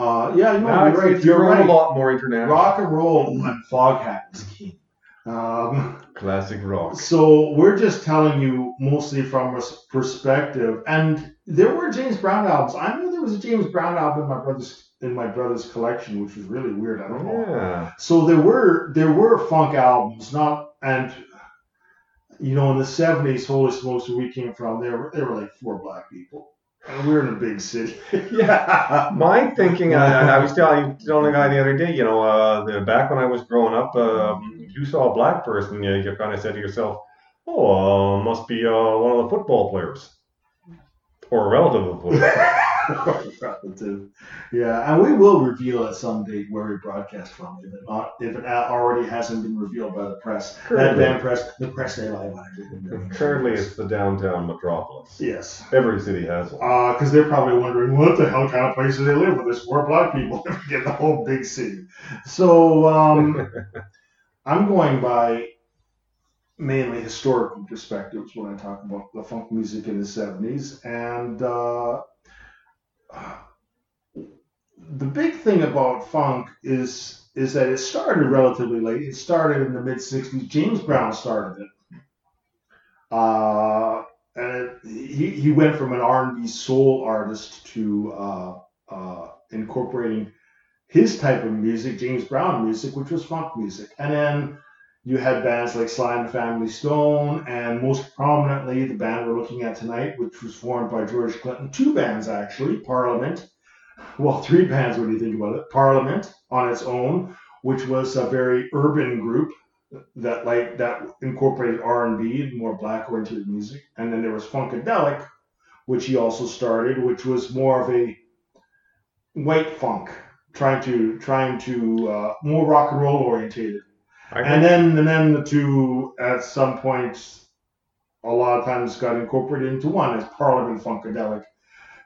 Uh, yeah, you know, now you're right. You're right. a lot more international. rock and roll and Foghat was king. Um, Classic rock. so we're just telling you mostly from a perspective, and there were James Brown albums. I knew there was a James Brown album in my brother's in my brother's collection, which was really weird. I don't know. Yeah. So there were there were funk albums, not and you know in the seventies, holy smokes, where we came from, there were there were like four black people, and we're in a big city. yeah. My thinking, I, I was telling, telling the guy the other day, you know, uh, the, back when I was growing up, um, if you saw a black person, you, you kind of said to yourself, oh, uh, must be uh, one of the football players. Or a relative of the football. Relative. Yeah, and we will reveal at some date where we broadcast from if it, not, if it already hasn't been revealed by the press. That damn press, the press they lie about everything. currently it's the downtown metropolis. Yes. Every city has one. Because they're probably wondering what the hell kind of place do they live with this four black people in the whole big city. So um, I'm going by mainly historical perspectives when I talk about the funk music in the 70s. And uh, the big thing about funk is is that it started relatively late. It started in the mid 60s. James Brown started it. Uh, and it, he, he went from an R&B soul artist to uh, uh, incorporating his type of music, James Brown music, which was funk music. And then you had bands like Sly and the Family Stone, and most prominently the band we're looking at tonight, which was formed by George Clinton. Two bands actually, Parliament. Well, three bands when you think about it. Parliament on its own, which was a very urban group that like that incorporated R&B more black oriented music. And then there was Funkadelic, which he also started, which was more of a white funk, trying to trying to uh, more rock and roll orientated. And then and then the two at some point a lot of times got incorporated into one as Parliament Funkadelic.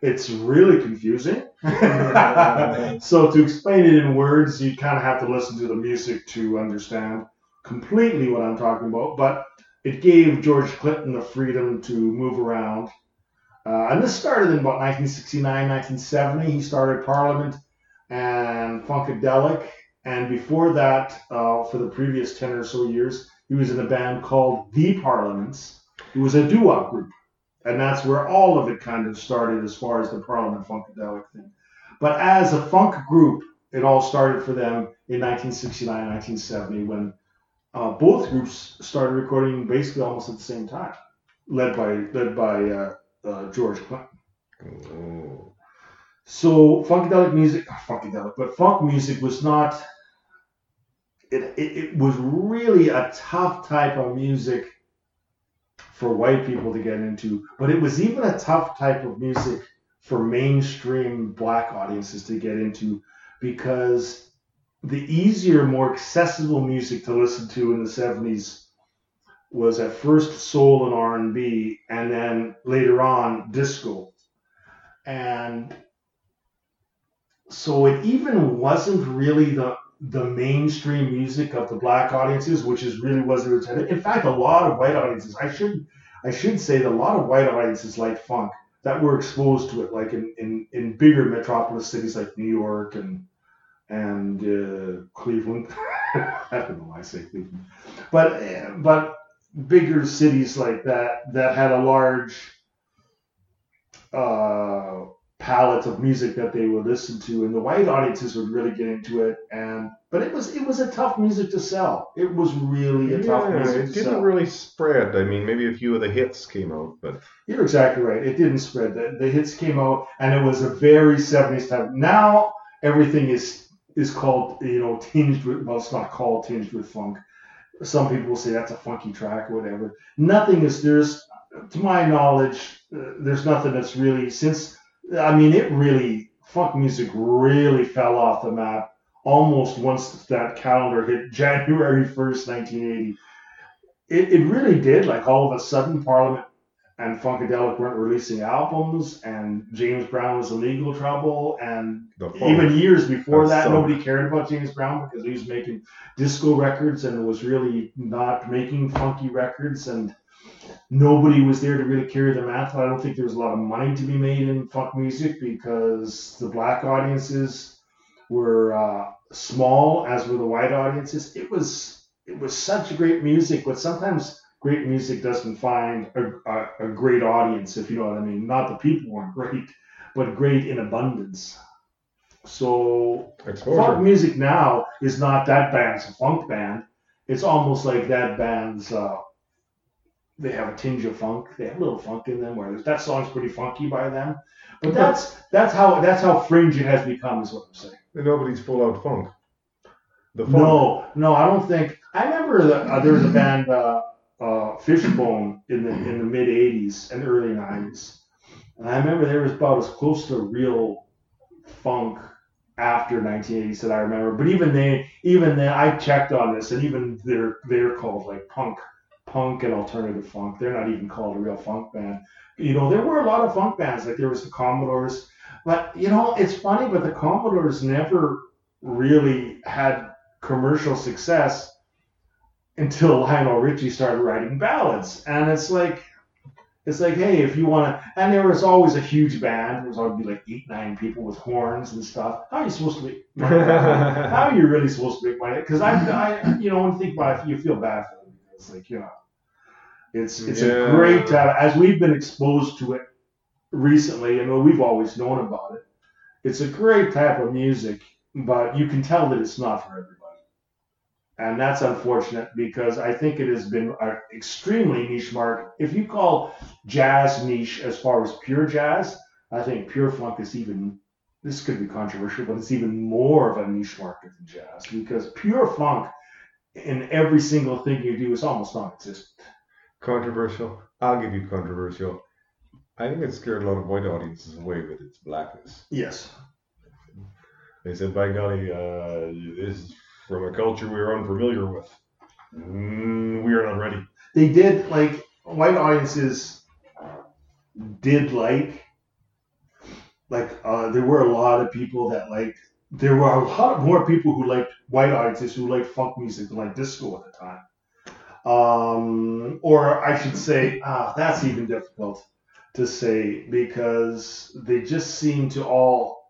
It's really confusing. so to explain it in words, you kind of have to listen to the music to understand completely what I'm talking about. But it gave George Clinton the freedom to move around. Uh, and this started in about 1969, 1970. He started Parliament and Funkadelic. And before that, uh, for the previous 10 or so years, he was in a band called The Parliaments. It was a doo-wop group. And that's where all of it kind of started as far as the Parliament Funkadelic thing. But as a funk group, it all started for them in 1969, 1970, when uh, both groups started recording basically almost at the same time, led by led by uh, uh, George Clinton. Oh. So funkadelic music, funkadelic, but funk music was not. It, it, it was really a tough type of music for white people to get into, but it was even a tough type of music for mainstream black audiences to get into because the easier, more accessible music to listen to in the 70s was at first soul and R&B and then later on disco. And so it even wasn't really the the mainstream music of the black audiences, which is really was their intended. In fact, a lot of white audiences, I should I should say that a lot of white audiences like funk that were exposed to it, like in, in, in bigger metropolis cities like New York and and uh, Cleveland. I don't know why I say Cleveland, but uh, but bigger cities like that that had a large uh, palette of music that they would listen to, and the white audiences would really get into it. And but it was it was a tough music to sell. It was really a tough Yeah, music it to didn't sell. really spread. I mean, maybe a few of the hits came out, but You're exactly right. It didn't spread. The, the hits came out, and it was a very 70s type. Now everything is is called you know tinged with. Well, it's not called tinged with funk. Some people will say that's a funky track or whatever. Nothing is there's to my knowledge. Uh, there's nothing that's really since. I mean, it really funk music really fell off the map almost once that calendar hit January 1st, 1980. It, it really did. Like all of a sudden, Parliament and Funkadelic weren't releasing albums, and James Brown was in legal trouble, and even years before that, nobody cared about James Brown because he was making disco records and was really not making funky records, and nobody was there to really carry the mantle. I don't think there was a lot of money to be made in funk music because the black audiences were uh, small, as were the white audiences. It was it was such great music, but sometimes great music doesn't find a, a, a great audience, if you know what I mean. Not the people weren't great, but great in abundance. So funk music now is not that band's funk band. It's almost like that band's. Uh, they have a tinge of funk. They have a little funk in them. Where that song's pretty funky by them. But that's that's how that's how fringe it has become. Is what I'm saying. Nobody's full out funk. The funk. No, no, I don't think. I remember that uh, there was a band, uh, uh, Fishbone, in the in the mid '80s and early '90s, And I remember there was about as close to real funk after 1980s that I remember. But even they, even then, I checked on this, and even they're they're called like punk, punk and alternative funk. They're not even called a real funk band. You know, there were a lot of funk bands. Like there was the Commodores, but you know, it's funny, but the Commodores never really had commercial success until Lionel Richie started writing ballads, and it's like it's like, hey, if you want to, and there was always a huge band. There was always be like eight, nine people with horns and stuff. How are you supposed to make? How are you really supposed to make money? Because I, I, you know, when you think about it, you feel bad for them. It's like, you know, it's it's Yeah. a great time as we've been exposed to it recently. Know we've always known about it. It's a great type of music, but you can tell that it's not for everybody. And that's unfortunate because I think it has been an extremely niche market. If you call jazz niche as far as pure jazz, I think pure funk is even, this could be controversial, but it's even more of a niche market than jazz because pure funk in every single thing you do is almost non existent. Controversial. I'll give you controversial. I think it scared a lot of white audiences away with its blackness. Yes. They said, by golly, uh, this is from a culture we are unfamiliar with. Mm, we are not ready. They did, like, white audiences did like, like, uh, there were a lot of people that liked, there were a lot more people who liked white audiences who liked funk music than like disco at the time. Um, or I should say, ah, that's even difficult to say because they just seem to all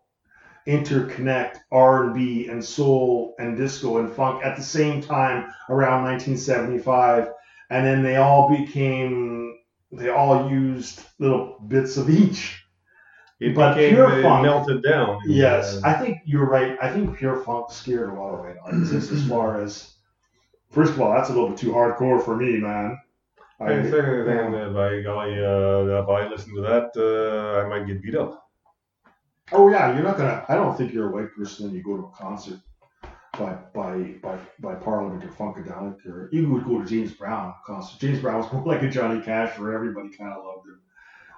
interconnect R&B and soul and disco and funk at the same time around 1975 and then they all became they all used little bits of each. It But became pure it funk- melted down. yes Uh, i think you're right. I think pure funk scared a lot of white audiences as far as first of all that's a little bit too hardcore for me man I think that by golly, uh, if I listen to that, uh, I might get beat up. Oh yeah, you're not gonna. I don't think you're a white person and you go to a concert by by by by Parliament or Funkadelic or even would go to James Brown concert. James Brown was more like a Johnny Cash where everybody kind of loved him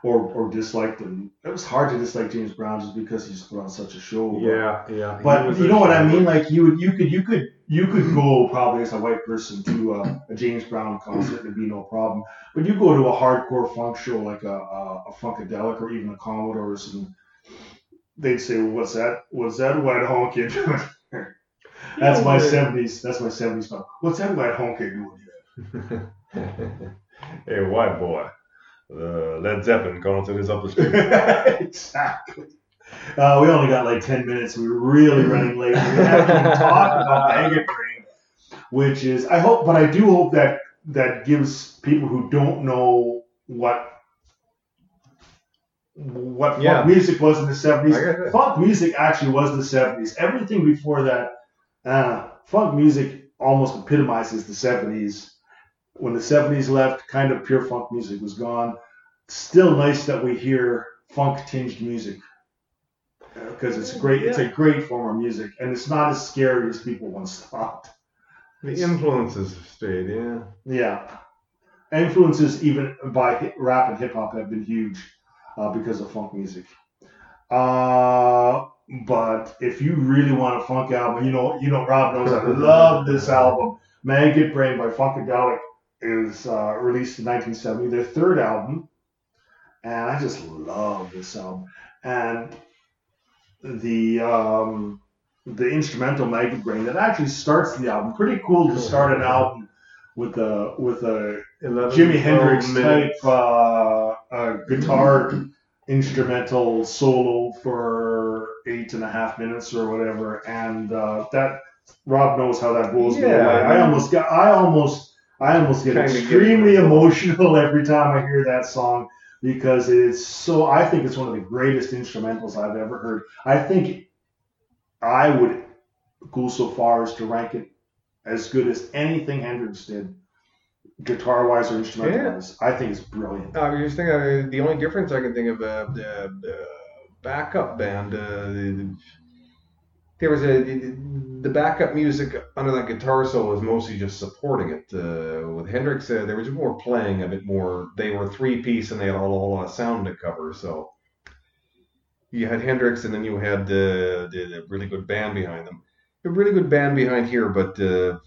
or or disliked him. It was hard to dislike James Brown just because he just put on such a show. Yeah, yeah. But you know what I mean? Like you would, you could, you could, you could go probably as a white person to a, a James Brown concert and it'd be no problem. But you go to a hardcore funk show like a, a, a Funkadelic or even a Commodores, and they'd say, well, "What's that? What's that white honky doing?" That's my seventies. That's my seventies song. What's that white honky doing here? hey, white boy. The Led Zeppelin concert is up the street. exactly. Uh, we only got like 10 minutes. We were really running late. We haven't even talked about Maggot Brain, which is, I hope, but I do hope that that gives people who don't know what what funk Yeah. music was in the 70s. I. Funk music actually was the 70s. Everything before that, uh, funk music almost epitomizes the 70s. When the 70s left, kind of pure funk music was gone. Still nice that we hear funk tinged music because it's great. It's a great form of music, and it's not as scary as people once thought. The influences have stayed, yeah. Yeah, influences even by rap and hip hop have been huge uh, because of funk music. Uh, but if you really want a funk album, you know, you know, Rob knows I love this album. Maggot Brain by Funkadelic is uh, released in 1970, their third album, and I just love this album. And the um, the instrumental Maggot Brain that actually starts the album. Pretty cool to start an album with a with a 11, Jimi 12 Hendrix type uh, uh, guitar instrumental solo for eight and a half minutes or whatever, and uh, that Rob knows how that blows me away. Yeah, I almost got, I almost, I almost get Kinda get extremely emotional every time I hear that song because it's so. I think it's one of the greatest instrumentals I've ever heard. I think I would go so far as to rank it as good as anything Hendrix did, guitar wise or instrumental wise. I think it's brilliant. I was just thinking, uh, the only difference I can think of, uh, the, the backup band, uh, the, there was a the backup music under that guitar solo was mostly just supporting it. Uh, with Hendrix, uh, there was more playing, a bit more. They were three piece and they had a lot, lot of sound to cover. So you had Hendrix, and then you had the, the, the really good band behind them. A really good band behind here, but uh,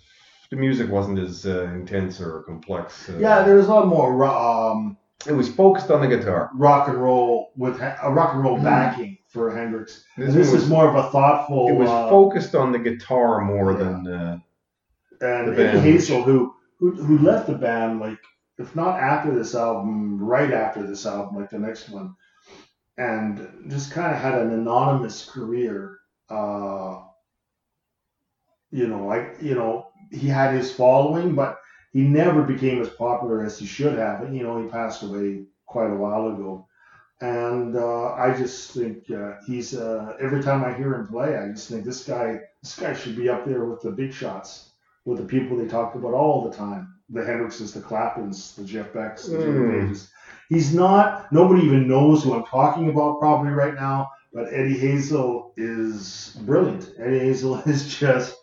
the music wasn't as uh, intense or complex. Uh, Yeah, there was a lot more um, it was focused on the guitar. rock and roll with a rock and roll Mm. backing for Hendrix. This, this was, is more of a thoughtful. it was uh, focused on the guitar more yeah. than. Uh, and the band. Hazel, who, who who left the band like if not after this album, right after this album, like the next one, and just kind of had an anonymous career. Uh, you know, like you know, he had his following, but he never became as popular as he should have. And you know, he passed away quite a while ago. And uh, I just think uh, he's uh, every time I hear him play, I just think this guy, this guy should be up there with the big shots with the people they talk about all the time. The Hendrixes, the Claptons, the Jeff Becks, the Mm. Pages. He's not, nobody even knows who I'm talking about probably right now, but Eddie Hazel is brilliant. Eddie Hazel is just,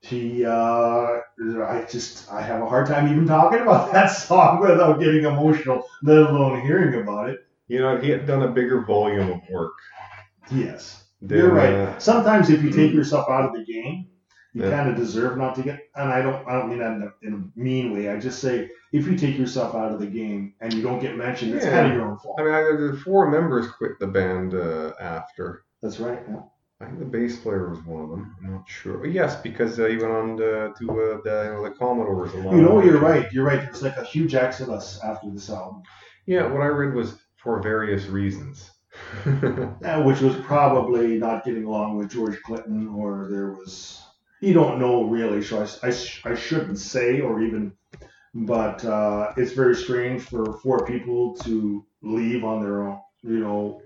he, uh, I just, I have a hard time even talking about that song without getting emotional, let alone hearing about it. You know, he had done a bigger volume of work. Yes. Than, You're right. uh, Sometimes if you take yourself out of the game, you Yeah. kind of deserve not to get. And I don't. I don't mean that in a, in a mean way. I just say if you take yourself out of the game and you don't get mentioned, it's Yeah. kind of your own fault. I mean, I, the four members quit the band uh, after. That's right. Yeah. I think the bass player was one of them. I'm not sure. Yes, because uh, he went on to, to uh, the, you know, the Commodores a lot. You know, you're right. You're right. There's like a huge exodus after this album, Yeah, what I read was for various reasons. uh, which was probably not getting along with George Clinton, or there was. You don't know really, so I, I, sh- I shouldn't say or even. But uh, it's very strange for four people to leave on their own, you know,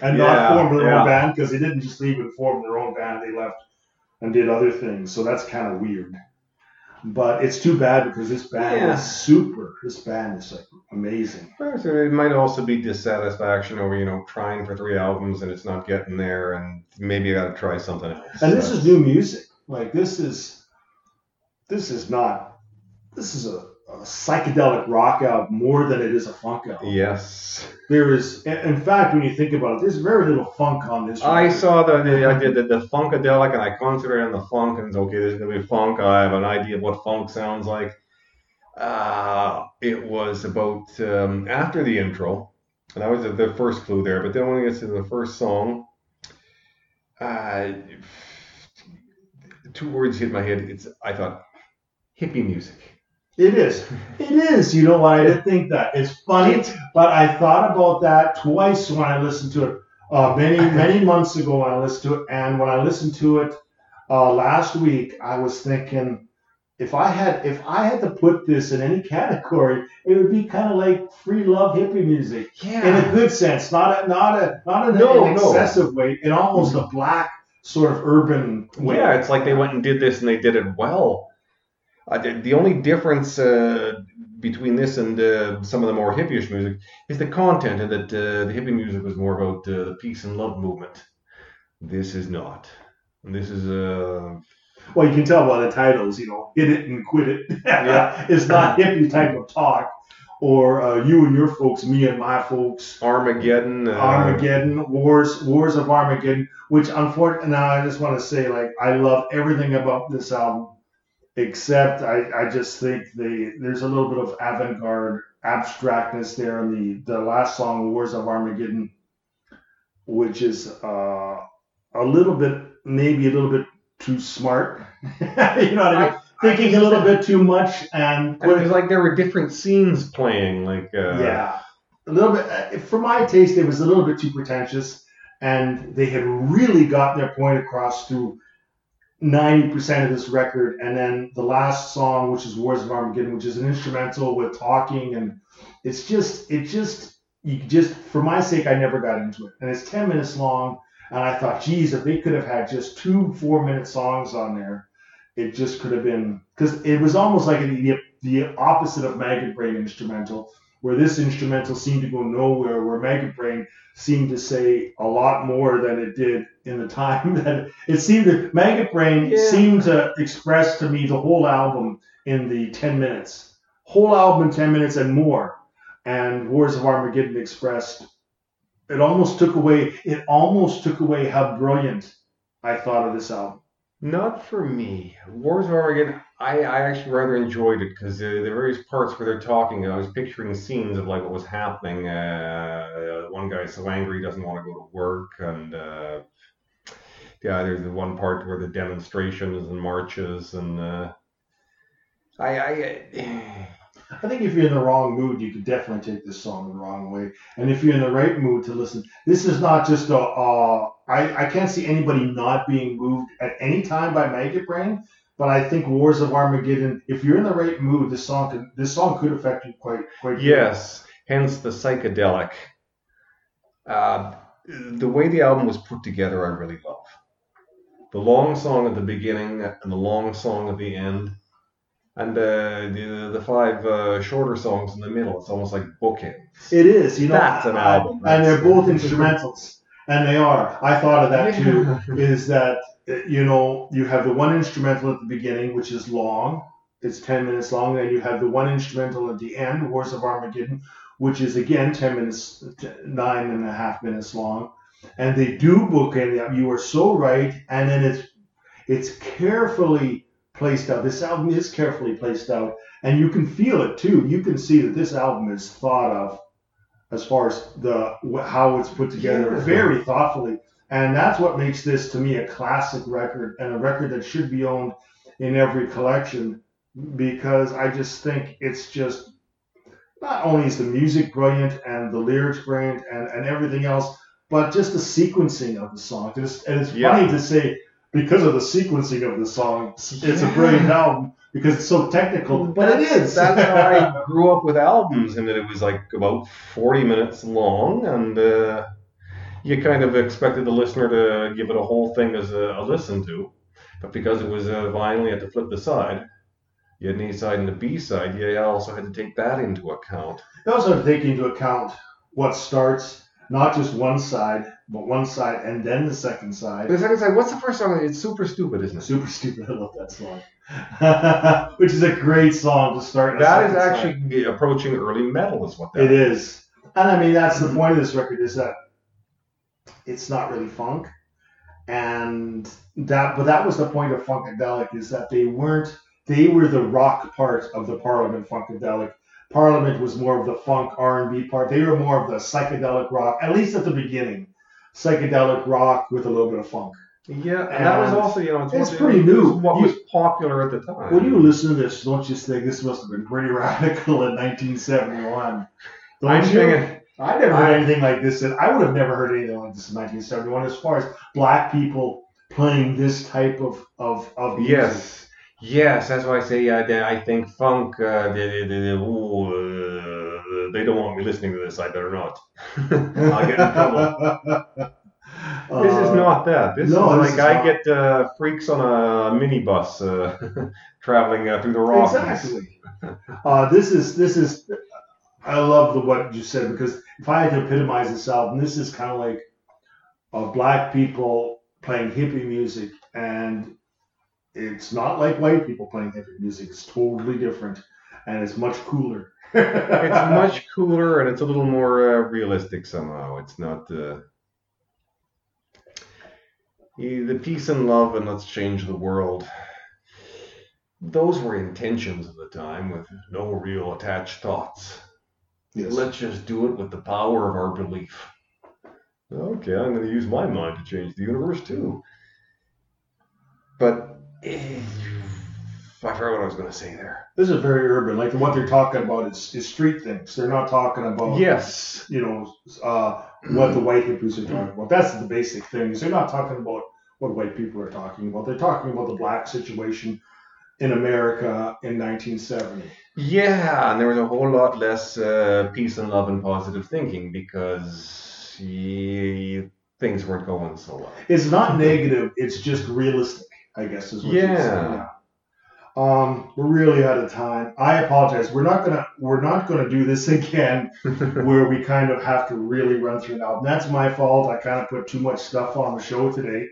and Yeah, not form their yeah. own band because they didn't just leave and form their own band. They left and did other things. So that's kind of weird. But it's too bad because this band Yeah. is super. This band is like amazing. It might also be dissatisfaction over, you know, trying for three albums and it's not getting there, and maybe I got to try something else. And this is new music. Like this is this is not this is a, a psychedelic rock album more than it is a funk album. Yes. There is, in fact, when you think about it, there's very little funk on this. I saw the, the I did the, the funkadelic and I concentrated on the funk and it's okay, there's gonna be funk. I have an idea of what funk sounds like. Uh, it was about um, after the intro, and that was the, the first clue there. But then when it gets to the first song, uh, two words hit my head. It's I thought hippie music. It is. It is. You know why I didn't think that? It's funny, but I thought about that twice when I listened to it uh, many, many months ago when I listened to it. And when I listened to it uh, last week, I was thinking if I had if I had to put this in any category, it would be kind of like free love hippie music in a good sense, not a not a not in No, an no. excessive way, in almost a black sort of urban way. Yeah, it's like they went and did this and they did it well. The, the only difference uh, between this and uh, some of the more hippie-ish music is the content, and that uh, the hippie music was more about uh, the peace and love movement. This is not. This is uh, Well, you can tell by the titles, you know, hit it and quit it. Yeah. it's not hippie type of talk. Or uh, you and your folks, me and my folks, Armageddon. Uh, Armageddon, Wars, Wars of Armageddon. Which, unfortunately, now I just want to say, like, I love everything about this album, except I, I just think they there's a little bit of avant-garde abstractness there in the the last song, Wars of Armageddon, which is uh, a little bit, maybe a little bit too smart. you know what I mean? Thinking a little bit too much and it was like there were different scenes playing. Like uh, yeah, a little bit. uh, For my taste, it was a little bit too pretentious, and they had really gotten their point across through ninety percent of this record, and then the last song, which is "Wars of Armageddon," which is an instrumental with talking, and it's just, it just, you just, for my sake, I never got into it, and it's ten minutes long, and I thought, geez, if they could have had just two four-minute songs on there. It just could have been because it was almost like the, the opposite of Maggot Brain instrumental, where this instrumental seemed to go nowhere, where Maggot Brain seemed to say a lot more than it did in the time that it seemed to Maggot Brain Yeah. seemed to express to me the whole album in the 10 minutes. Whole album in 10 minutes and more. And Wars of Armageddon expressed it almost took away it almost took away how brilliant I thought of this album. Not for me. Wars of Armageddon, I, I actually rather enjoyed it because the, the various parts where they're talking, I was picturing scenes of like what was happening. Uh, one guy's so angry he doesn't want to go to work, and uh, yeah, there's the one part where the demonstrations and marches, and uh, I, I I think if you're in the wrong mood, you could definitely take this song the wrong way. And if you're in the right mood to listen, this is not just a. Uh, I, I can't see anybody not being moved at any time by Maggot Brain. But I think Wars of Armageddon. If you're in the right mood, this song could this song could affect you quite quite. yes, hence the psychedelic. Uh, the way the album was put together, I really love. The long song at the beginning and the long song at the end and uh, the the five uh, shorter songs in the middle. It's almost like bookends. It is, you know, That's an album. and they're both instrumentals, and they are. I thought of that too. Is that you know you have the one instrumental at the beginning, which is long. It's ten minutes long. Then you have the one instrumental at the end, Wars of Armageddon, which is again ten minutes, t- nine and a half minutes long. And they do bookend. it. You are so right. And then it's it's carefully placed out. This album is carefully placed out, and you can feel it too. You can see that this album is thought of as far as the how it's put together Yeah. very thoughtfully, and that's what makes this to me a classic record and a record that should be owned in every collection because I just think it's just not only is the music brilliant and the lyrics brilliant and, and everything else, but just the sequencing of the song. And it's, and it's Yeah. funny to say because of the sequencing of the song, it's a brilliant album because it's so technical, but it That's- is. That's how I grew up with albums, and that it was like about 40 minutes long, and uh, you kind of expected the listener to give it a whole thing as a, a listen to. But because it was uh, vinyl, you had to flip the side. You had an A side and a B side. Yeah, you also had to take that into account. You also have to take into account what starts, not just one side, but one side and then the second side. The second side, what's the first song? It's super stupid, isn't it? Super stupid. I love that song. Which is a great song to start. That is second side. actually approaching early metal, is what that It is. And I mean, that's Mm-hmm. the point of this record is that it's not really funk. And that, but that was the point of Funkadelic is that they weren't, they were the rock part of the Parliament Funkadelic. Parliament was more of the funk R&B part. They were more of the psychedelic rock, at least at the beginning. Psychedelic rock with a little bit of funk. Yeah, and that was also, you know, it's, it's pretty new. What You- was popular at the time? When you listen to this, don't you think this must have been pretty radical in 1971? Don't I'm you? thinking, I never heard anything like this. and I would have never heard anything like this in 1971 as far as black people playing this type of of, of music. Yes, yes, that's why I say uh, I think funk. Uh, they, they, they, ooh, uh, they don't want me listening to this. I better not. I'll get in trouble. This is Uh, not that. This no, is this like is I not. get uh, freaks on a minibus uh, traveling uh, through the Rockies. Exactly. Uh, this is this is. I love the what you said because if I had to epitomize this album, this is kind of like of black people playing hippie music, and it's not like white people playing hippie music. It's totally different, and it's much cooler. It's much cooler and it's a little more uh, realistic somehow. It's not uh, the peace and love and let's change the world. Those were intentions of the time with no real attached thoughts. Yes. Let's just do it with the power of our belief. Okay, I'm going to use my mind to change the universe too. But eh, I forgot what I was going to say there. This is very urban. Like what they're talking about is, is street things. They're not talking about Yes. you know uh, what the white hippies are talking about. That's the basic things. They're not talking about what white people are talking about. They're talking about the black situation in America in 1970. Yeah, and there was a whole lot less uh, peace and love and positive thinking because things weren't going so well. It's not negative. It's just realistic. I guess is what you're saying. Yeah. Um, we're really out of time. I apologize. We're not gonna we're not gonna do this again where we kind of have to really run through an album. That's my fault. I kind of put too much stuff on the show today,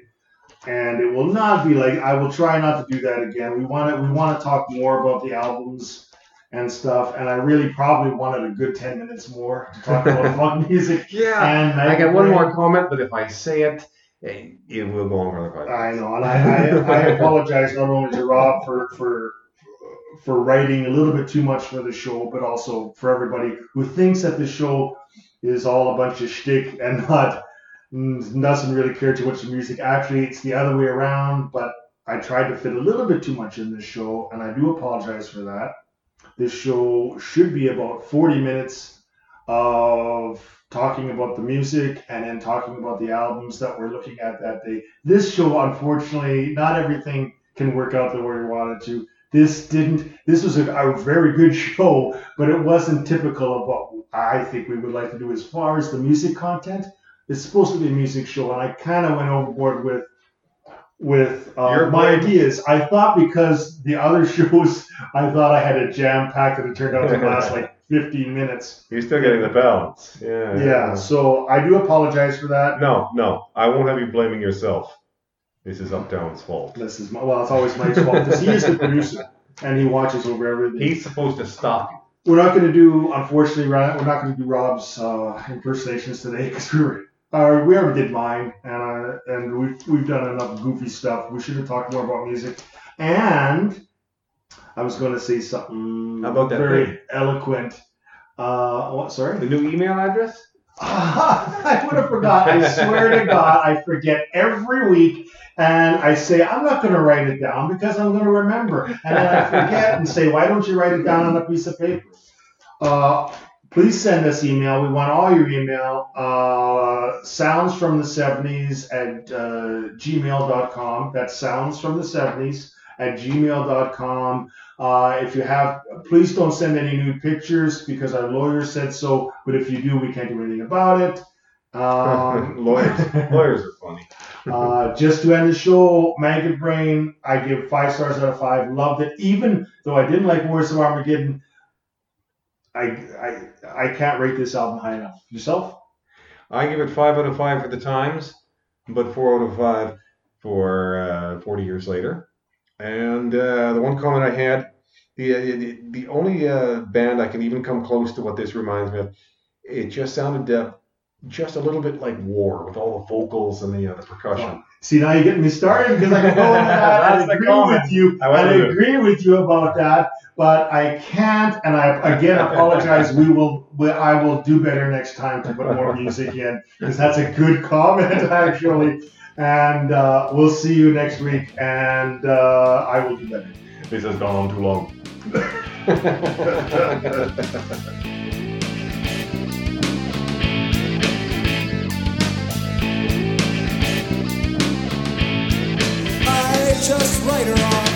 and it will not be like I will try not to do that again. We want to we want to talk more about the albums and stuff. And I really probably wanted a good 10 minutes more to talk about funk music. Yeah. And I got one more comment, but if I say it, it will go on for another five I know, and I, I, I apologize not only to Rob for, for for writing a little bit too much for the show, but also for everybody who thinks that the show is all a bunch of shtick and not doesn't really care too much of music. Actually, it's the other way around. But I tried to fit a little bit too much in this show, and I do apologize for that. This show should be about 40 minutes of talking about the music and then talking about the albums that we're looking at that day. This show, unfortunately, not everything can work out the way we wanted to. This didn't. This was a, a very good show, but it wasn't typical of what I think we would like to do as far as the music content. It's supposed to be a music show, and I kind of went overboard with with uh, my ideas. I thought because the other shows, I thought I had a jam packed, and it turned out to last like 15 minutes. You're still getting the balance. Yeah. Yeah, so I do apologize for that. No, no, I won't have you blaming yourself. This is Uptown's fault. This is my, well, it's always Mike's fault because he is the producer and he watches over everything. He's supposed to stop you. We're not going to do, unfortunately, we're not going to do Rob's uh, impersonations today because we were, uh, we already did mine and uh, and we've we've done enough goofy stuff. We should have talked more about music. And I was going to say something How about that very thing? eloquent. Uh, what? Sorry. The new email address? I would have forgot. I swear to God, I forget every week. And I say, I'm not going to write it down because I'm going to remember. And then I forget and say, why don't you write it down on a piece of paper? Uh, please send us email. We want all your email. Uh, sounds from the 70s at uh, gmail.com. That's sounds from the 70s at gmail.com. Uh, if you have, please don't send any nude pictures because our lawyer said so. But if you do, we can't do anything about it. Um, lawyers. Lawyers are funny. uh, just to end the show, Maggot Brain, I give five stars out of five. Loved it, even though I didn't like Wars of Armageddon. I I I can't rate this album high enough. Yourself? I give it five out of five for the times, but four out of five for uh, 40 years later. And uh, the one comment I had, the the, the only uh, band I can even come close to what this reminds me of, it just sounded uh, just a little bit like War with all the vocals and the, uh, the percussion. See, now you're getting me started because I can go into that. I agree with you. I I agree with you about that, but I can't. And I again apologize. We will. We, I will do better next time to put more music in because that's a good comment actually. And uh, we'll see you next week. And uh, I will do better. This has gone on too long. Just write her on